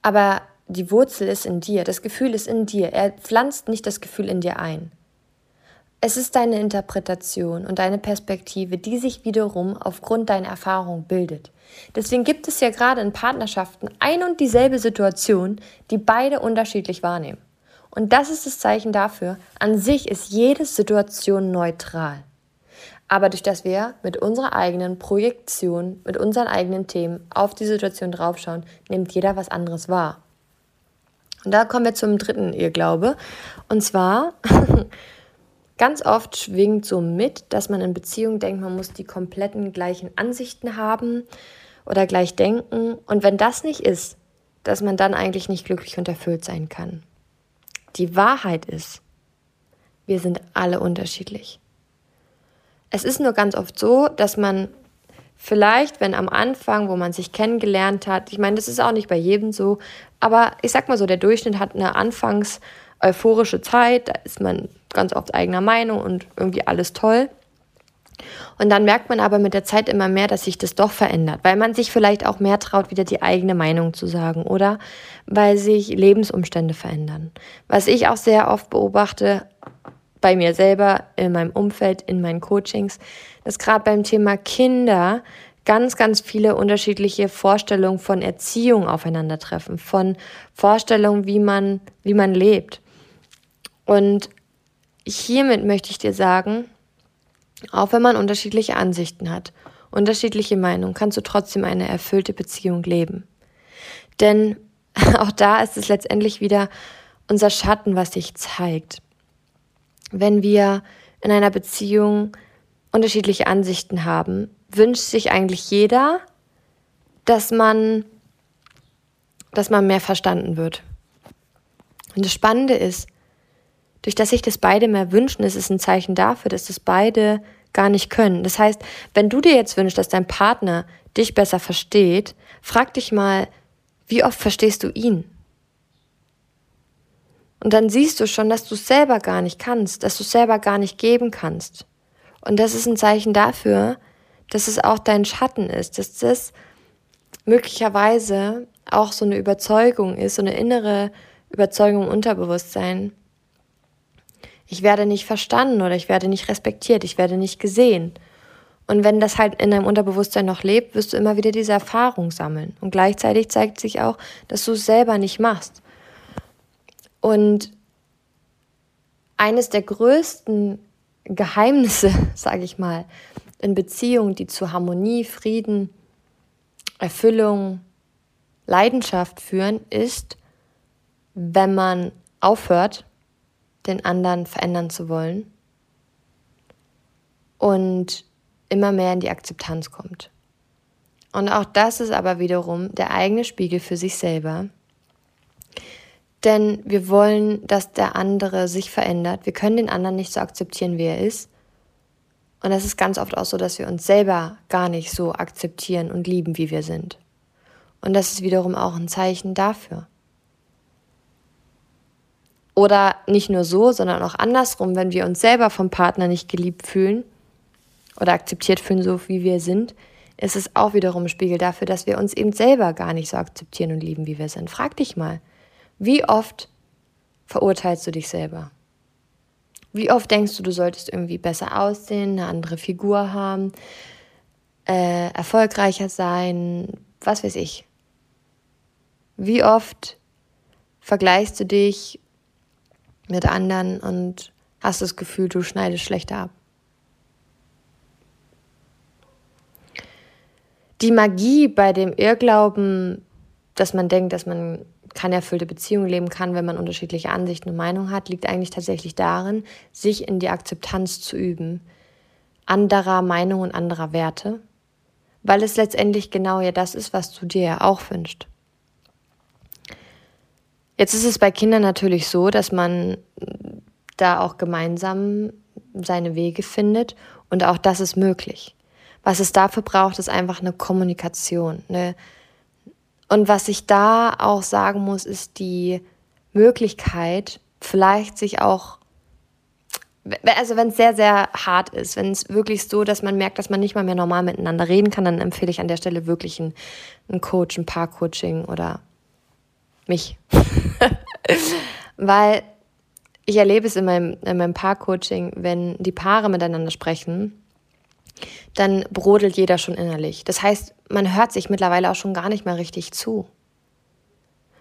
S1: aber die Wurzel ist in dir, das Gefühl ist in dir. Er pflanzt nicht das Gefühl in dir ein. Es ist deine Interpretation und deine Perspektive, die sich wiederum aufgrund deiner Erfahrung bildet. Deswegen gibt es ja gerade in Partnerschaften ein und dieselbe Situation, die beide unterschiedlich wahrnehmen. Und das ist das Zeichen dafür, an sich ist jede Situation neutral. Aber durch das wir mit unserer eigenen Projektion, mit unseren eigenen Themen auf die Situation draufschauen, nimmt jeder was anderes wahr. Und da kommen wir zum dritten Irrglaube. Und zwar, ganz oft schwingt so mit, dass man in Beziehungen denkt, man muss die kompletten gleichen Ansichten haben oder gleich denken. Und wenn das nicht ist, dass man dann eigentlich nicht glücklich und erfüllt sein kann. Die Wahrheit ist, wir sind alle unterschiedlich. Es ist nur ganz oft so, dass man vielleicht, wenn am Anfang, wo man sich kennengelernt hat, ich meine, das ist auch nicht bei jedem so, aber ich sag mal so, der Durchschnitt hat eine anfangs euphorische Zeit, da ist man ganz oft eigener Meinung und irgendwie alles toll. Und dann merkt man aber mit der Zeit immer mehr, dass sich das doch verändert, weil man sich vielleicht auch mehr traut, wieder die eigene Meinung zu sagen oder weil sich Lebensumstände verändern. Was ich auch sehr oft beobachte bei mir selber, in meinem Umfeld, in meinen Coachings, dass gerade beim Thema Kinder ganz, ganz viele unterschiedliche Vorstellungen von Erziehung aufeinandertreffen, von Vorstellungen, wie man, wie man lebt. Und hiermit möchte ich dir sagen, auch wenn man unterschiedliche Ansichten hat, unterschiedliche Meinungen, kannst du trotzdem eine erfüllte Beziehung leben. Denn auch da ist es letztendlich wieder unser Schatten, was sich zeigt. Wenn wir in einer Beziehung unterschiedliche Ansichten haben, wünscht sich eigentlich jeder, dass man, dass man mehr verstanden wird. Und das Spannende ist, durch das sich das beide mehr wünschen, ist es ein Zeichen dafür, dass das beide gar nicht können. Das heißt, wenn du dir jetzt wünschst, dass dein Partner dich besser versteht, frag dich mal, wie oft verstehst du ihn? Und dann siehst du schon, dass du es selber gar nicht kannst, dass du es selber gar nicht geben kannst. Und das ist ein Zeichen dafür, dass es auch dein Schatten ist, dass das möglicherweise auch so eine Überzeugung ist, so eine innere Überzeugung im Unterbewusstsein. Ich werde nicht verstanden oder ich werde nicht respektiert, ich werde nicht gesehen. Und wenn das halt in deinem Unterbewusstsein noch lebt, wirst du immer wieder diese Erfahrung sammeln. Und gleichzeitig zeigt sich auch, dass du es selber nicht machst. Und eines der größten Geheimnisse, sage ich mal, in Beziehungen, die zu Harmonie, Frieden, Erfüllung, Leidenschaft führen, ist, wenn man aufhört, den anderen verändern zu wollen und immer mehr in die Akzeptanz kommt. Und auch das ist aber wiederum der eigene Spiegel für sich selber. Denn wir wollen, dass der andere sich verändert. Wir können den anderen nicht so akzeptieren, wie er ist. Und es ist ganz oft auch so, dass wir uns selber gar nicht so akzeptieren und lieben, wie wir sind. Und das ist wiederum auch ein Zeichen dafür. Oder nicht nur so, sondern auch andersrum, wenn wir uns selber vom Partner nicht geliebt fühlen oder akzeptiert fühlen, so wie wir sind, ist es auch wiederum ein Spiegel dafür, dass wir uns eben selber gar nicht so akzeptieren und lieben, wie wir sind. Frag dich mal, wie oft verurteilst du dich selber? Wie oft denkst du, du solltest irgendwie besser aussehen, eine andere Figur haben, äh, erfolgreicher sein, was weiß ich? Wie oft vergleichst du dich mit anderen und hast das Gefühl, du schneidest schlechter ab? Die Magie bei dem Irrglauben, dass man denkt, dass man keine erfüllte Beziehung leben kann, wenn man unterschiedliche Ansichten und Meinungen hat, liegt eigentlich tatsächlich darin, sich in die Akzeptanz zu üben, anderer Meinungen und anderer Werte, weil es letztendlich genau ja das ist, was du dir ja auch wünschst. Jetzt ist es bei Kindern natürlich so, dass man da auch gemeinsam seine Wege findet und auch das ist möglich. Was es dafür braucht, ist einfach eine Kommunikation, eine und was ich da auch sagen muss, ist die Möglichkeit, vielleicht sich auch, also wenn es sehr, sehr hart ist, wenn es wirklich so, dass man merkt, dass man nicht mal mehr normal miteinander reden kann, dann empfehle ich an der Stelle wirklich einen, einen Coach, ein Paar-Coaching oder mich. Weil ich erlebe es in meinem, in meinem Paar-Coaching, wenn die Paare miteinander sprechen, dann brodelt jeder schon innerlich. Das heißt, man hört sich mittlerweile auch schon gar nicht mehr richtig zu.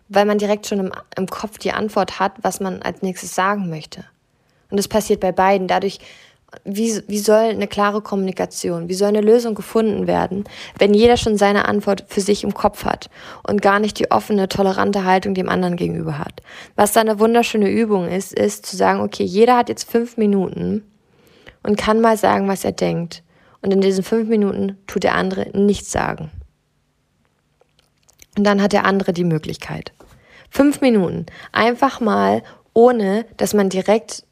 S1: Weil man direkt schon im, im Kopf die Antwort hat, was man als nächstes sagen möchte. Und das passiert bei beiden. Dadurch, wie, wie soll eine klare Kommunikation, wie soll eine Lösung gefunden werden, wenn jeder schon seine Antwort für sich im Kopf hat und gar nicht die offene, tolerante Haltung dem anderen gegenüber hat. Was da eine wunderschöne Übung ist, ist zu sagen, okay, jeder hat jetzt fünf Minuten und kann mal sagen, was er denkt. Und in diesen fünf Minuten tut der andere nichts sagen. Und dann hat der andere die Möglichkeit. Fünf Minuten. Einfach mal, ohne dass man direkt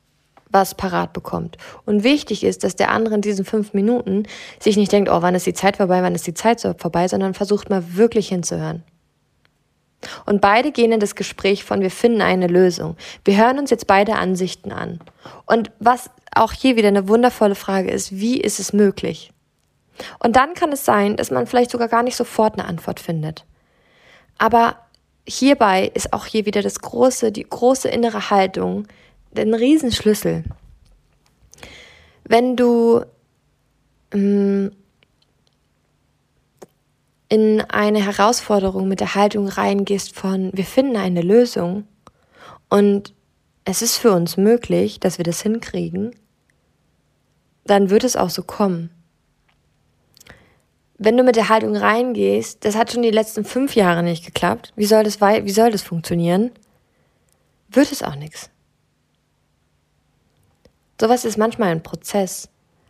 S1: was parat bekommt. Und wichtig ist, dass der andere in diesen fünf Minuten sich nicht denkt, oh, wann ist die Zeit vorbei, wann ist die Zeit vorbei, sondern versucht mal wirklich hinzuhören. Und beide gehen in das Gespräch von, wir finden eine Lösung. Wir hören uns jetzt beide Ansichten an. Und was auch hier wieder eine wundervolle Frage ist, wie ist es möglich? Und dann kann es sein, dass man vielleicht sogar gar nicht sofort eine Antwort findet. Aber hierbei ist auch hier wieder das große, die große innere Haltung, ein Riesenschlüssel. Wenn du ähm, in eine Herausforderung mit der Haltung reingehst von, wir finden eine Lösung und es ist für uns möglich, dass wir das hinkriegen, dann wird es auch so kommen. wenn du mit der Haltung reingehst, das hat schon die letzten fünf Jahre nicht geklappt, wie soll das, wie soll das funktionieren? Wird es auch nichts. Sowas ist manchmal ein Prozess.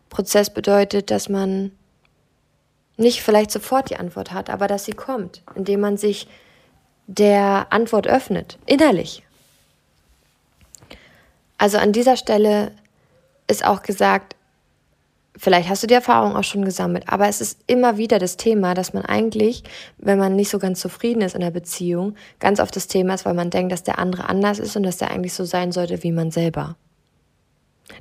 S1: Prozess bedeutet, dass man nicht vielleicht sofort die Antwort hat, aber dass sie kommt, indem man sich der Antwort öffnet, innerlich. Also an dieser Stelle ist auch gesagt, vielleicht hast du die Erfahrung auch schon gesammelt, aber es ist immer wieder das Thema, dass man eigentlich, wenn man nicht so ganz zufrieden ist in der Beziehung, ganz oft das Thema ist, weil man denkt, dass der andere anders ist und dass der eigentlich so sein sollte wie man selber.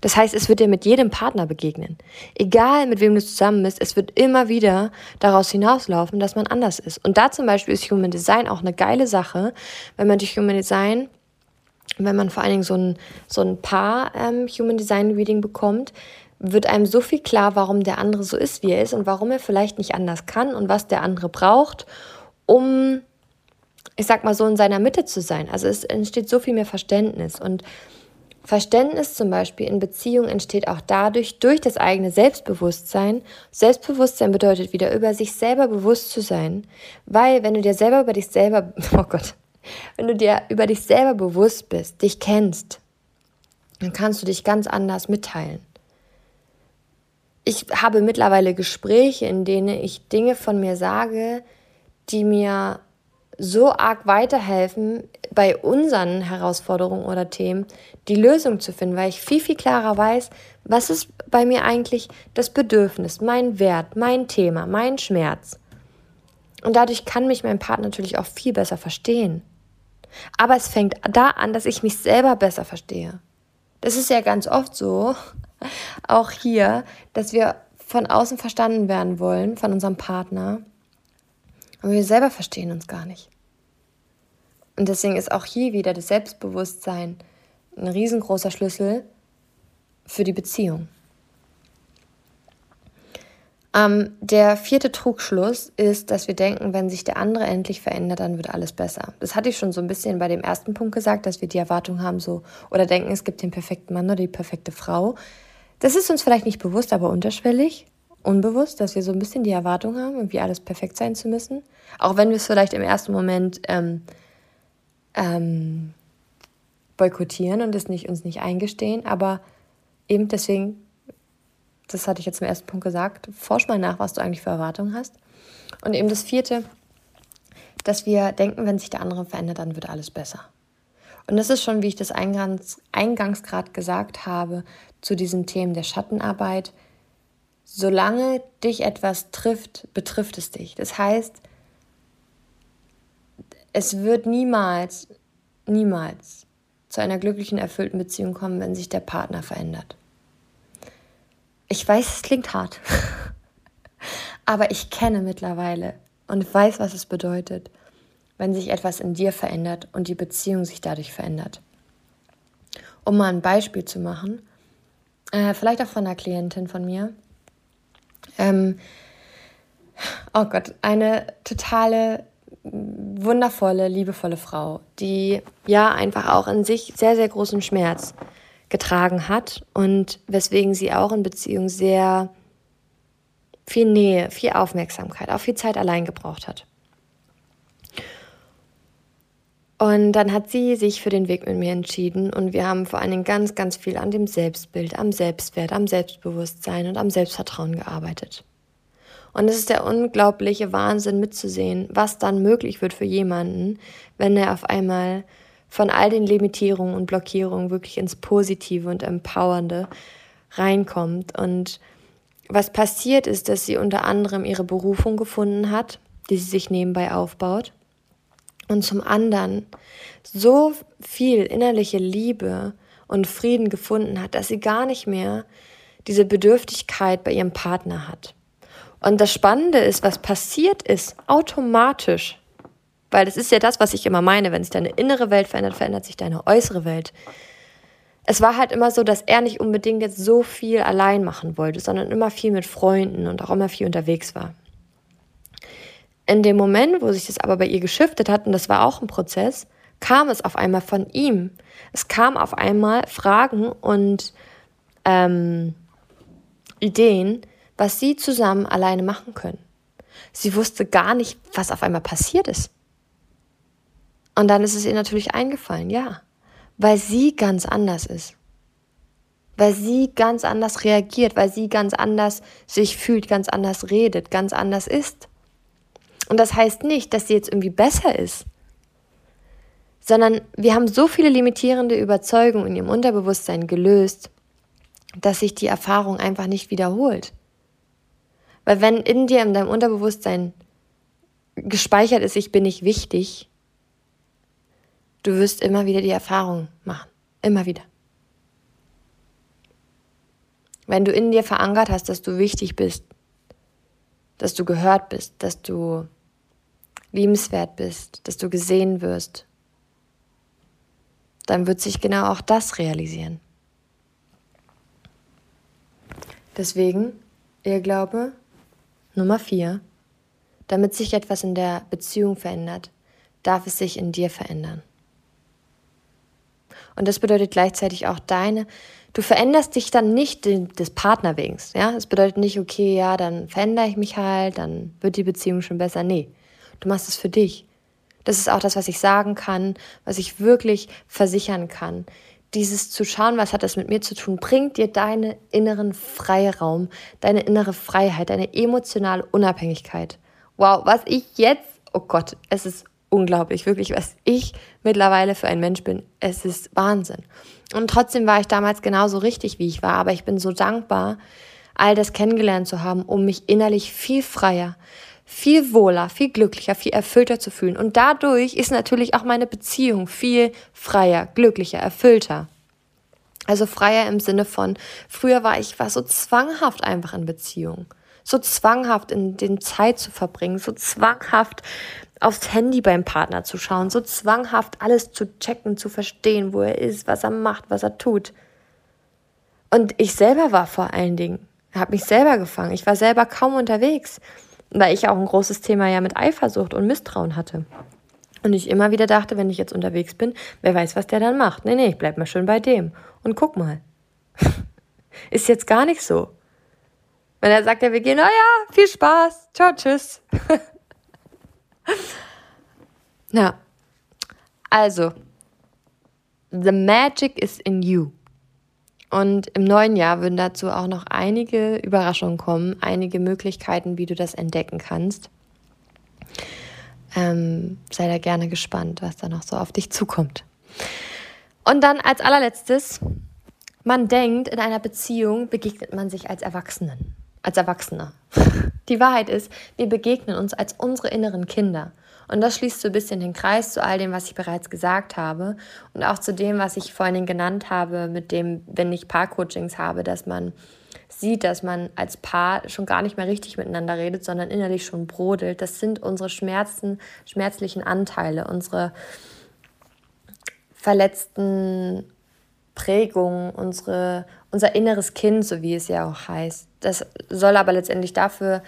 S1: Das heißt, es wird dir mit jedem Partner begegnen. Egal mit wem du zusammen bist, es wird immer wieder daraus hinauslaufen, dass man anders ist. Und da zum Beispiel ist Human Design auch eine geile Sache, wenn man durch Human Design, wenn man vor allen Dingen so ein, so ein Paar ähm, Human Design Reading bekommt, wird einem so viel klar, warum der andere so ist, wie er ist und warum er vielleicht nicht anders kann und was der andere braucht, um, ich sag mal so, in seiner Mitte zu sein. Also es entsteht so viel mehr Verständnis und Verständnis zum Beispiel in Beziehungen entsteht auch dadurch, durch das eigene Selbstbewusstsein. Selbstbewusstsein bedeutet wieder über sich selber bewusst zu sein, weil wenn du dir selber über dich selber, oh Gott, wenn du dir über dich selber bewusst bist, dich kennst, dann kannst du dich ganz anders mitteilen. Ich habe mittlerweile Gespräche, in denen ich Dinge von mir sage, die mir so arg weiterhelfen, bei unseren Herausforderungen oder Themen die Lösung zu finden, weil ich viel, viel klarer weiß, was ist bei mir eigentlich das Bedürfnis, mein Wert, mein Thema, mein Schmerz. Und dadurch kann mich mein Partner natürlich auch viel besser verstehen. Aber es fängt da an, dass ich mich selber besser verstehe. Das ist ja ganz oft so, auch hier, dass wir von außen verstanden werden wollen, von unserem Partner. Aber wir selber verstehen uns gar nicht. Und deswegen ist auch hier wieder das Selbstbewusstsein ein riesengroßer Schlüssel für die Beziehung. Ähm, der vierte Trugschluss ist, dass wir denken, wenn sich der andere endlich verändert, dann wird alles besser. Das hatte ich schon so ein bisschen bei dem ersten Punkt gesagt, dass wir die Erwartung haben, so oder denken, es gibt den perfekten Mann oder die perfekte Frau. Das ist uns vielleicht nicht bewusst, aber unterschwellig unbewusst, dass wir so ein bisschen die Erwartung haben, irgendwie alles perfekt sein zu müssen. Auch wenn wir es vielleicht im ersten Moment ähm, ähm, boykottieren und es nicht, uns nicht eingestehen, aber eben deswegen, das hatte ich jetzt im ersten Punkt gesagt, forsch mal nach, was du eigentlich für Erwartungen hast. Und eben das vierte, dass wir denken, wenn sich der andere verändert, dann wird alles besser. Und das ist schon, wie ich das eingangs, eingangs gerade gesagt habe, zu diesen Themen der Schattenarbeit, solange dich etwas trifft, betrifft es dich. Das heißt, es wird niemals, niemals zu einer glücklichen, erfüllten Beziehung kommen, wenn sich der Partner verändert. Ich weiß, es klingt hart, aber ich kenne mittlerweile und weiß, was es bedeutet, wenn sich etwas in dir verändert und die Beziehung sich dadurch verändert. Um mal ein Beispiel zu machen, äh, vielleicht auch von einer Klientin von mir, ähm, oh Gott, eine totale, wundervolle, liebevolle Frau, die ja einfach auch in sich sehr, sehr großen Schmerz getragen hat und weswegen sie auch in Beziehung sehr viel Nähe, viel Aufmerksamkeit, auch viel Zeit allein gebraucht hat. Und dann hat sie sich für den Weg mit mir entschieden und wir haben vor allen Dingen ganz, ganz viel an dem Selbstbild, am Selbstwert, am Selbstbewusstsein und am Selbstvertrauen gearbeitet. Und es ist der unglaubliche Wahnsinn mitzusehen, was dann möglich wird für jemanden, wenn er auf einmal von all den Limitierungen und Blockierungen wirklich ins Positive und Empowernde reinkommt. Und was passiert ist, dass sie unter anderem ihre Berufung gefunden hat, die sie sich nebenbei aufbaut und zum anderen so viel innerliche Liebe und Frieden gefunden hat, dass sie gar nicht mehr diese Bedürftigkeit bei ihrem Partner hat. Und das Spannende ist, was passiert ist, automatisch, weil das ist ja das, was ich immer meine, wenn sich deine innere Welt verändert, verändert sich deine äußere Welt. Es war halt immer so, dass er nicht unbedingt jetzt so viel allein machen wollte, sondern immer viel mit Freunden und auch immer viel unterwegs war. In dem Moment, wo sich das aber bei ihr geschiftet hat, und das war auch ein Prozess, kam es auf einmal von ihm. Es kam auf einmal Fragen und ähm, Ideen, was sie zusammen alleine machen können. Sie wusste gar nicht, was auf einmal passiert ist. Und dann ist es ihr natürlich eingefallen, ja, weil sie ganz anders ist. Weil sie ganz anders reagiert, weil sie ganz anders sich fühlt, ganz anders redet, ganz anders ist. Und das heißt nicht, dass sie jetzt irgendwie besser ist, sondern wir haben so viele limitierende Überzeugungen in ihrem Unterbewusstsein gelöst, dass sich die Erfahrung einfach nicht wiederholt. Weil wenn in dir, in deinem Unterbewusstsein gespeichert ist, ich bin nicht wichtig, du wirst immer wieder die Erfahrung machen. Immer wieder. Wenn du in dir verankert hast, dass du wichtig bist, dass du gehört bist, dass du liebenswert bist, dass du gesehen wirst, dann wird sich genau auch das realisieren. Deswegen, ihr Glaube, Nummer vier, damit sich etwas in der Beziehung verändert, darf es sich in dir verändern. Und das bedeutet gleichzeitig auch deine, du veränderst dich dann nicht des Partner wegen. Ja, es bedeutet nicht, okay, ja, dann verändere ich mich halt, dann wird die Beziehung schon besser. Nee, du machst es für dich. Das ist auch das, was ich sagen kann, was ich wirklich versichern kann dieses zu schauen, was hat das mit mir zu tun, bringt dir deinen inneren Freiraum, deine innere Freiheit, deine emotionale Unabhängigkeit. Wow, was ich jetzt, oh Gott, es ist unglaublich, wirklich, was ich mittlerweile für ein Mensch bin. Es ist Wahnsinn. Und trotzdem war ich damals genauso richtig, wie ich war, aber ich bin so dankbar, all das kennengelernt zu haben, um mich innerlich viel freier, viel wohler, viel glücklicher, viel erfüllter zu fühlen. Und dadurch ist natürlich auch meine Beziehung viel freier, glücklicher, erfüllter. Also freier im Sinne von, früher war ich war so zwanghaft einfach in Beziehung. So zwanghaft in den Zeit zu verbringen, so zwanghaft aufs Handy beim Partner zu schauen, so zwanghaft alles zu checken, zu verstehen, wo er ist, was er macht, was er tut. Und ich selber war vor allen Dingen, habe mich selber gefangen. Ich war selber kaum unterwegs weil ich auch ein großes Thema ja mit Eifersucht und Misstrauen hatte. Und ich immer wieder dachte, wenn ich jetzt unterwegs bin, wer weiß, was der dann macht. Nee, nee, ich bleib mal schön bei dem. Und guck mal. Ist jetzt gar nicht so. Wenn er sagt, ja, wir gehen, na ja, viel Spaß. Ciao, tschüss. ja. Also, the magic is in you. Und im neuen Jahr würden dazu auch noch einige Überraschungen kommen, einige Möglichkeiten, wie du das entdecken kannst. Ähm, sei da gerne gespannt, was da noch so auf dich zukommt. Und dann als allerletztes, man denkt, in einer Beziehung begegnet man sich als Erwachsenen, als Erwachsener. Die Wahrheit ist, wir begegnen uns als unsere inneren Kinder. Und das schließt so ein bisschen den Kreis zu all dem, was ich bereits gesagt habe und auch zu dem, was ich vorhin genannt habe, mit dem, wenn ich Paar-Coachings habe, dass man sieht, dass man als Paar schon gar nicht mehr richtig miteinander redet, sondern innerlich schon brodelt. Das sind unsere Schmerzen, schmerzlichen Anteile, unsere verletzten Prägungen, unsere, unser inneres Kind, so wie es ja auch heißt. Das soll aber letztendlich dafür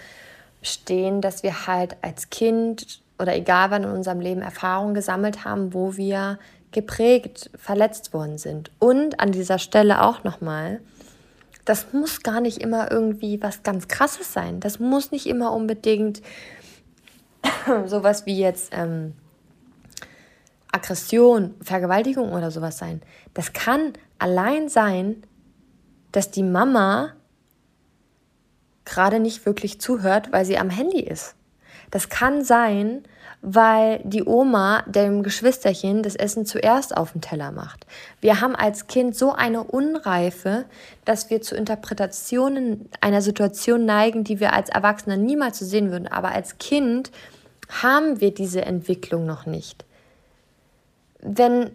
S1: stehen, dass wir halt als Kind oder egal wann in unserem Leben Erfahrungen gesammelt haben, wo wir geprägt, verletzt worden sind. Und an dieser Stelle auch nochmal, das muss gar nicht immer irgendwie was ganz Krasses sein. Das muss nicht immer unbedingt sowas wie jetzt ähm, Aggression, Vergewaltigung oder sowas sein. Das kann allein sein, dass die Mama gerade nicht wirklich zuhört, weil sie am Handy ist. Das kann sein, weil die Oma dem Geschwisterchen das Essen zuerst auf den Teller macht. Wir haben als Kind so eine Unreife, dass wir zu Interpretationen einer Situation neigen, die wir als Erwachsene niemals zu sehen würden. Aber als Kind haben wir diese Entwicklung noch nicht. Wenn,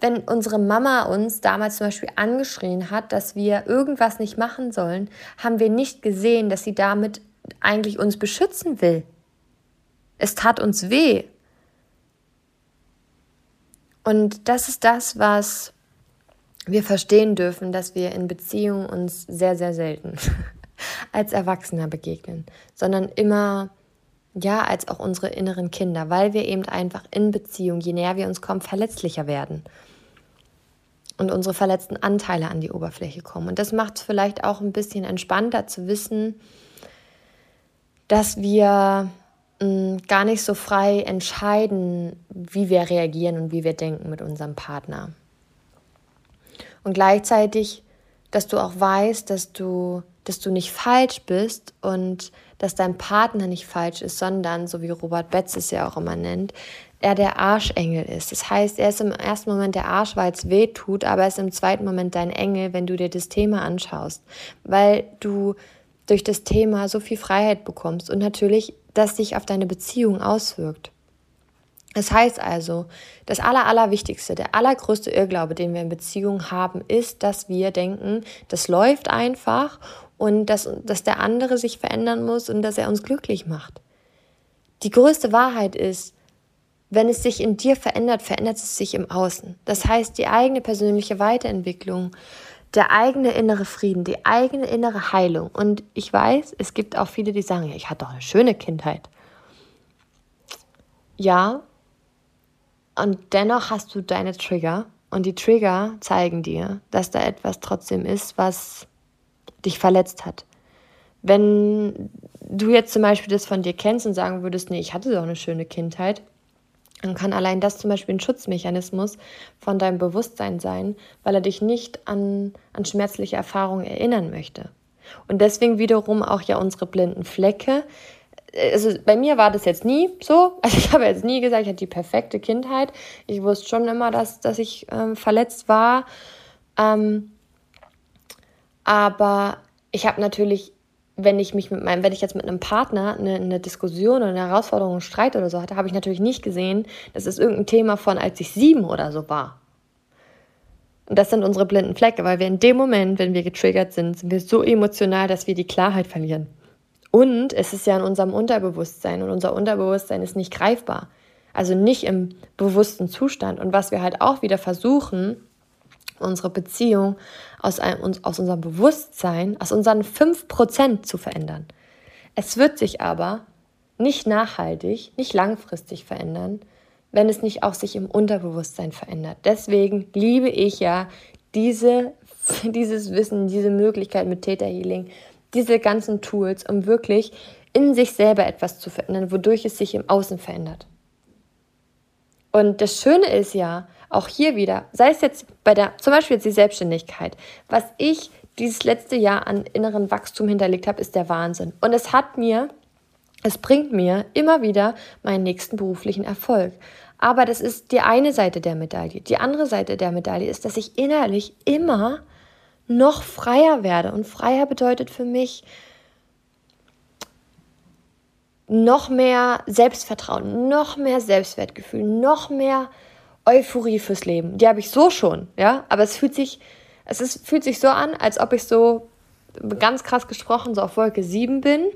S1: wenn unsere Mama uns damals zum Beispiel angeschrien hat, dass wir irgendwas nicht machen sollen, haben wir nicht gesehen, dass sie damit eigentlich uns beschützen will. Es tat uns weh. Und das ist das, was wir verstehen dürfen, dass wir in Beziehungen uns sehr, sehr selten als Erwachsener begegnen, sondern immer, ja, als auch unsere inneren Kinder, weil wir eben einfach in Beziehung, je näher wir uns kommen, verletzlicher werden und unsere verletzten Anteile an die Oberfläche kommen. Und das macht es vielleicht auch ein bisschen entspannter zu wissen, dass wir mh, mm, gar nicht so frei entscheiden, wie wir reagieren und wie wir denken mit unserem Partner. Und gleichzeitig, dass du auch weißt, dass du, dass du nicht falsch bist und dass dein Partner nicht falsch ist, sondern, so wie Robert Betz es ja auch immer nennt, er der Arschengel ist. Das heißt, er ist im ersten Moment der Arsch, weil es weh tut, aber er ist im zweiten Moment dein Engel, wenn du dir das Thema anschaust, weil du durch das Thema so viel Freiheit bekommst und natürlich, dass sich auf deine Beziehung auswirkt. Das heißt also, das Aller, Allerwichtigste, der allergrößte Irrglaube, den wir in Beziehungen haben, ist, dass wir denken, das läuft einfach und dass, dass der andere sich verändern muss und dass er uns glücklich macht. Die größte Wahrheit ist, wenn es sich in dir verändert, verändert es sich im Außen. Das heißt, die eigene persönliche Weiterentwicklung, der eigene innere Frieden, die eigene innere Heilung. Und ich weiß, es gibt auch viele, die sagen, ja, ich hatte doch eine schöne Kindheit. Ja, und dennoch hast du deine Trigger. Und die Trigger zeigen dir, dass da etwas trotzdem ist, was dich verletzt hat. Wenn du jetzt zum Beispiel das von dir kennst und sagen würdest, nee, ich hatte doch eine schöne Kindheit, dann kann allein das zum Beispiel ein Schutzmechanismus von deinem Bewusstsein sein, weil er dich nicht an, an schmerzliche Erfahrungen erinnern möchte. Und deswegen wiederum auch ja unsere blinden Flecke. Also bei mir war das jetzt nie so. Also ich habe jetzt nie gesagt, ich hatte die perfekte Kindheit. Ich wusste schon immer, dass, dass ich ähm, verletzt war. Ähm, aber ich habe natürlich wenn ich mich mit meinem, wenn ich jetzt mit einem Partner eine, eine Diskussion oder eine Herausforderung, einen Streit oder so hatte, habe ich natürlich nicht gesehen, dass es irgendein Thema von, als ich sieben oder so war. Und das sind unsere blinden Flecke, weil wir in dem Moment, wenn wir getriggert sind, sind wir so emotional, dass wir die Klarheit verlieren. Und es ist ja in unserem Unterbewusstsein und unser Unterbewusstsein ist nicht greifbar. Also nicht im bewussten Zustand. Und was wir halt auch wieder versuchen, unsere Beziehung aus, einem, aus unserem Bewusstsein, aus unseren 5% zu verändern. Es wird sich aber nicht nachhaltig, nicht langfristig verändern, wenn es nicht auch sich im Unterbewusstsein verändert. Deswegen liebe ich ja diese, dieses Wissen, diese Möglichkeit mit Theta Healing, diese ganzen Tools, um wirklich in sich selber etwas zu verändern, wodurch es sich im Außen verändert. Und das Schöne ist ja, auch hier wieder, sei es jetzt bei der, zum Beispiel jetzt die Selbstständigkeit, was ich dieses letzte Jahr an inneren Wachstum hinterlegt habe, ist der Wahnsinn. Und es hat mir, es bringt mir immer wieder meinen nächsten beruflichen Erfolg. Aber das ist die eine Seite der Medaille. Die andere Seite der Medaille ist, dass ich innerlich immer noch freier werde. Und freier bedeutet für mich noch mehr Selbstvertrauen, noch mehr Selbstwertgefühl, noch mehr Euphorie fürs Leben. Die habe ich so schon, ja, aber es fühlt sich, es ist, fühlt sich so an, als ob ich so ganz krass gesprochen so auf Wolke 7 bin.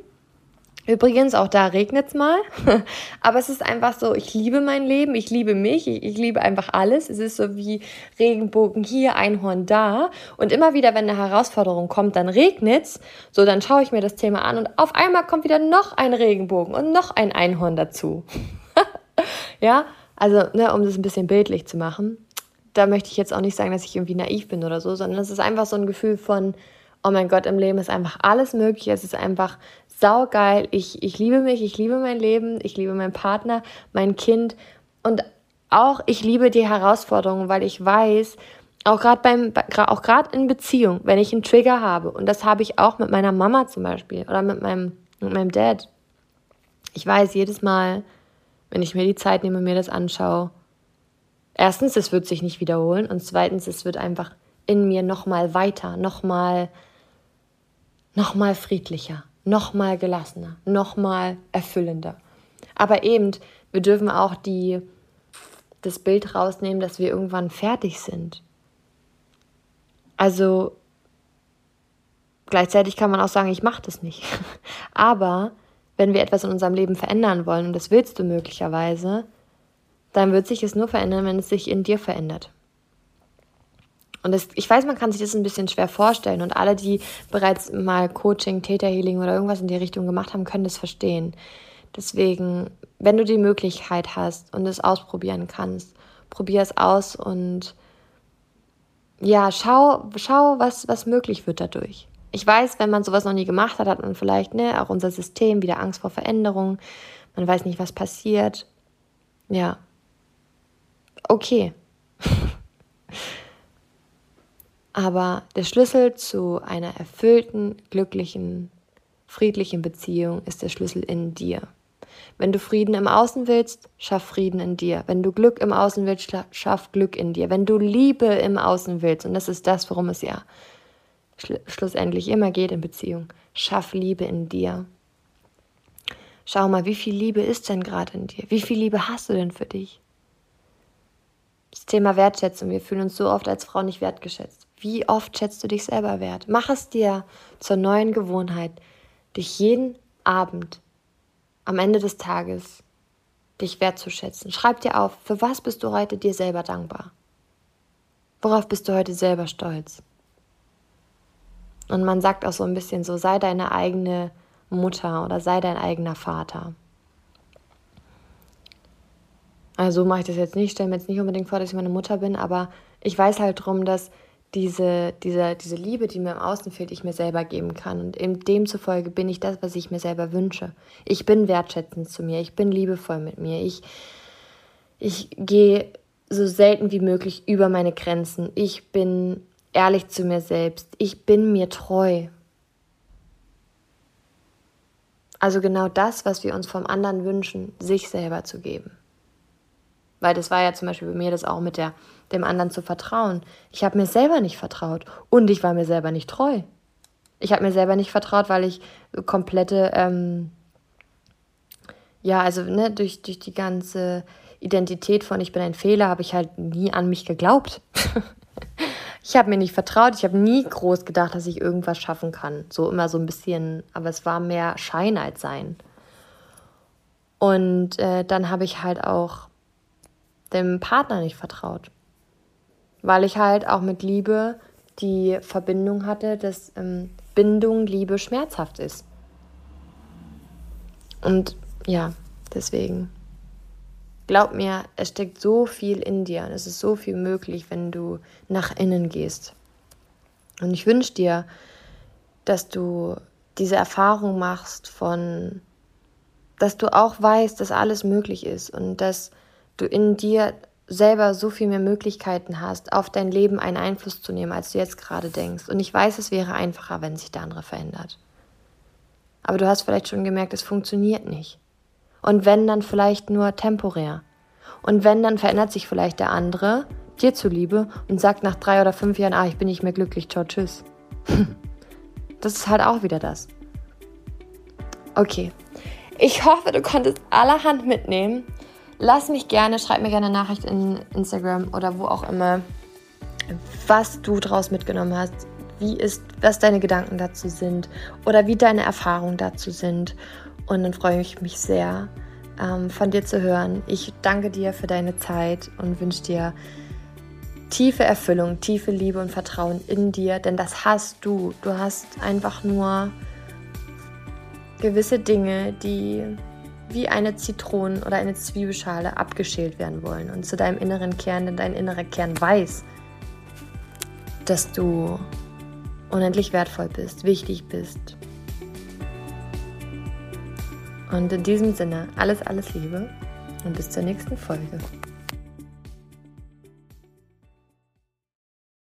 S1: Übrigens, auch da regnet es mal. Aber es ist einfach so, ich liebe mein Leben, ich liebe mich, ich, ich, liebe einfach alles. Es ist so wie Regenbogen hier, Einhorn da. Und immer wieder, wenn eine Herausforderung kommt, dann regnet es. So, dann schaue ich mir das Thema an und auf einmal kommt wieder noch ein Regenbogen und noch ein Einhorn dazu. ja, also, ne, um das ein bisschen bildlich zu machen, da möchte ich jetzt auch nicht sagen, dass ich irgendwie naiv bin oder so, sondern es ist einfach so ein Gefühl von, oh mein Gott, im Leben ist einfach alles möglich. Es ist einfach saugeil. Ich, ich liebe mich, ich liebe mein Leben, ich liebe meinen Partner, mein Kind und auch ich liebe die Herausforderungen, weil ich weiß, auch gerade beim, auch gerade in Beziehung, wenn ich einen Trigger habe, und das habe ich auch mit meiner Mama zum Beispiel oder mit meinem, mit meinem Dad. Ich weiß jedes Mal, wenn ich mir die Zeit nehme, mir das anschaue. Erstens, es wird sich nicht wiederholen und zweitens, es wird einfach in mir nochmal weiter, nochmal noch mal friedlicher, nochmal gelassener, nochmal erfüllender. Aber eben, wir dürfen auch die, das Bild rausnehmen, dass wir irgendwann fertig sind. Also gleichzeitig kann man auch sagen, ich mache das nicht. Aber wenn wir etwas in unserem Leben verändern wollen, und das willst du möglicherweise, dann wird sich es nur verändern, wenn es sich in dir verändert. Und das, ich weiß, man kann sich das ein bisschen schwer vorstellen und alle, die bereits mal Coaching, Täterhealing oder irgendwas in die Richtung gemacht haben, können das verstehen. Deswegen, wenn du die Möglichkeit hast und es ausprobieren kannst, probier es aus und ja, schau, schau, was, was möglich wird dadurch. Ich weiß, wenn man sowas noch nie gemacht hat, hat man vielleicht ne, auch unser System wieder Angst vor Veränderung. Man weiß nicht, was passiert. Ja. Okay. Aber der Schlüssel zu einer erfüllten, glücklichen, friedlichen Beziehung ist der Schlüssel in dir. Wenn du Frieden im Außen willst, schaff Frieden in dir. Wenn du Glück im Außen willst, schaff Glück in dir. Wenn du Liebe im Außen willst, und das ist das, worum es ja schlussendlich immer geht in Beziehung, schaff Liebe in dir. Schau mal, wie viel Liebe ist denn gerade in dir? Wie viel Liebe hast du denn für dich? Das Thema Wertschätzung. Wir fühlen uns so oft als Frau nicht wertgeschätzt. Wie oft schätzt du dich selber wert? Mach es dir zur neuen Gewohnheit, dich jeden Abend am Ende des Tages dich wertzuschätzen. Schreib dir auf, für was bist du heute dir selber dankbar? Worauf bist du heute selber stolz? Und man sagt auch so ein bisschen so, sei deine eigene Mutter oder sei dein eigener Vater. Also mache ich das jetzt nicht, stelle mir jetzt nicht unbedingt vor, dass ich meine Mutter bin, aber ich weiß halt darum, dass diese, diese, diese Liebe, die mir im Außen fehlt, ich mir selber geben kann. Und eben demzufolge bin ich das, was ich mir selber wünsche. Ich bin wertschätzend zu mir, ich bin liebevoll mit mir, ich, ich gehe so selten wie möglich über meine Grenzen. Ich bin ehrlich zu mir selbst. Ich bin mir treu. Also genau das, was wir uns vom anderen wünschen, sich selber zu geben. Weil das war ja zum Beispiel bei mir das auch mit der, dem anderen zu vertrauen. Ich habe mir selber nicht vertraut und ich war mir selber nicht treu. Ich habe mir selber nicht vertraut, weil ich komplette, ähm, ja, also ne, durch, durch die ganze Identität von ich bin ein Fehler, habe ich halt nie an mich geglaubt. ich habe mir nicht vertraut, ich habe nie groß gedacht, dass ich irgendwas schaffen kann. So immer so ein bisschen, aber es war mehr Schein als Sein. Und äh, dann habe ich halt auch dem Partner nicht vertraut. Weil ich halt auch mit Liebe die Verbindung hatte, dass ähm, Bindung, Liebe schmerzhaft ist. Und ja, deswegen. Glaub mir, es steckt so viel in dir und es ist so viel möglich, wenn du nach innen gehst. Und ich wünsche dir, dass du diese Erfahrung machst von, dass du auch weißt, dass alles möglich ist und dass du in dir selber so viel mehr Möglichkeiten hast, auf dein Leben einen Einfluss zu nehmen, als du jetzt gerade denkst. Und ich weiß, es wäre einfacher, wenn sich der andere verändert. Aber du hast vielleicht schon gemerkt, es funktioniert nicht. Und wenn, dann vielleicht nur temporär. Und wenn, dann verändert sich vielleicht der andere dir zuliebe und sagt nach drei oder fünf Jahren, ah, ich bin nicht mehr glücklich, ciao, tschüss. das ist halt auch wieder das. Okay. Ich hoffe, du konntest allerhand mitnehmen. Lass mich gerne, schreib mir gerne eine Nachricht in Instagram oder wo auch immer, was du draus mitgenommen hast, wie ist, was deine Gedanken dazu sind oder wie deine Erfahrungen dazu sind. Und dann freue ich mich sehr, ähm, von dir zu hören. Ich danke dir für deine Zeit und wünsche dir tiefe Erfüllung, tiefe Liebe und Vertrauen in dir, denn das hast du. Du hast einfach nur gewisse Dinge, die wie eine Zitronen- oder eine Zwiebelschale abgeschält werden wollen und zu deinem inneren Kern, denn dein innerer Kern weiß, dass du unendlich wertvoll bist, wichtig bist. Und in diesem Sinne, alles, alles Liebe und bis zur nächsten Folge.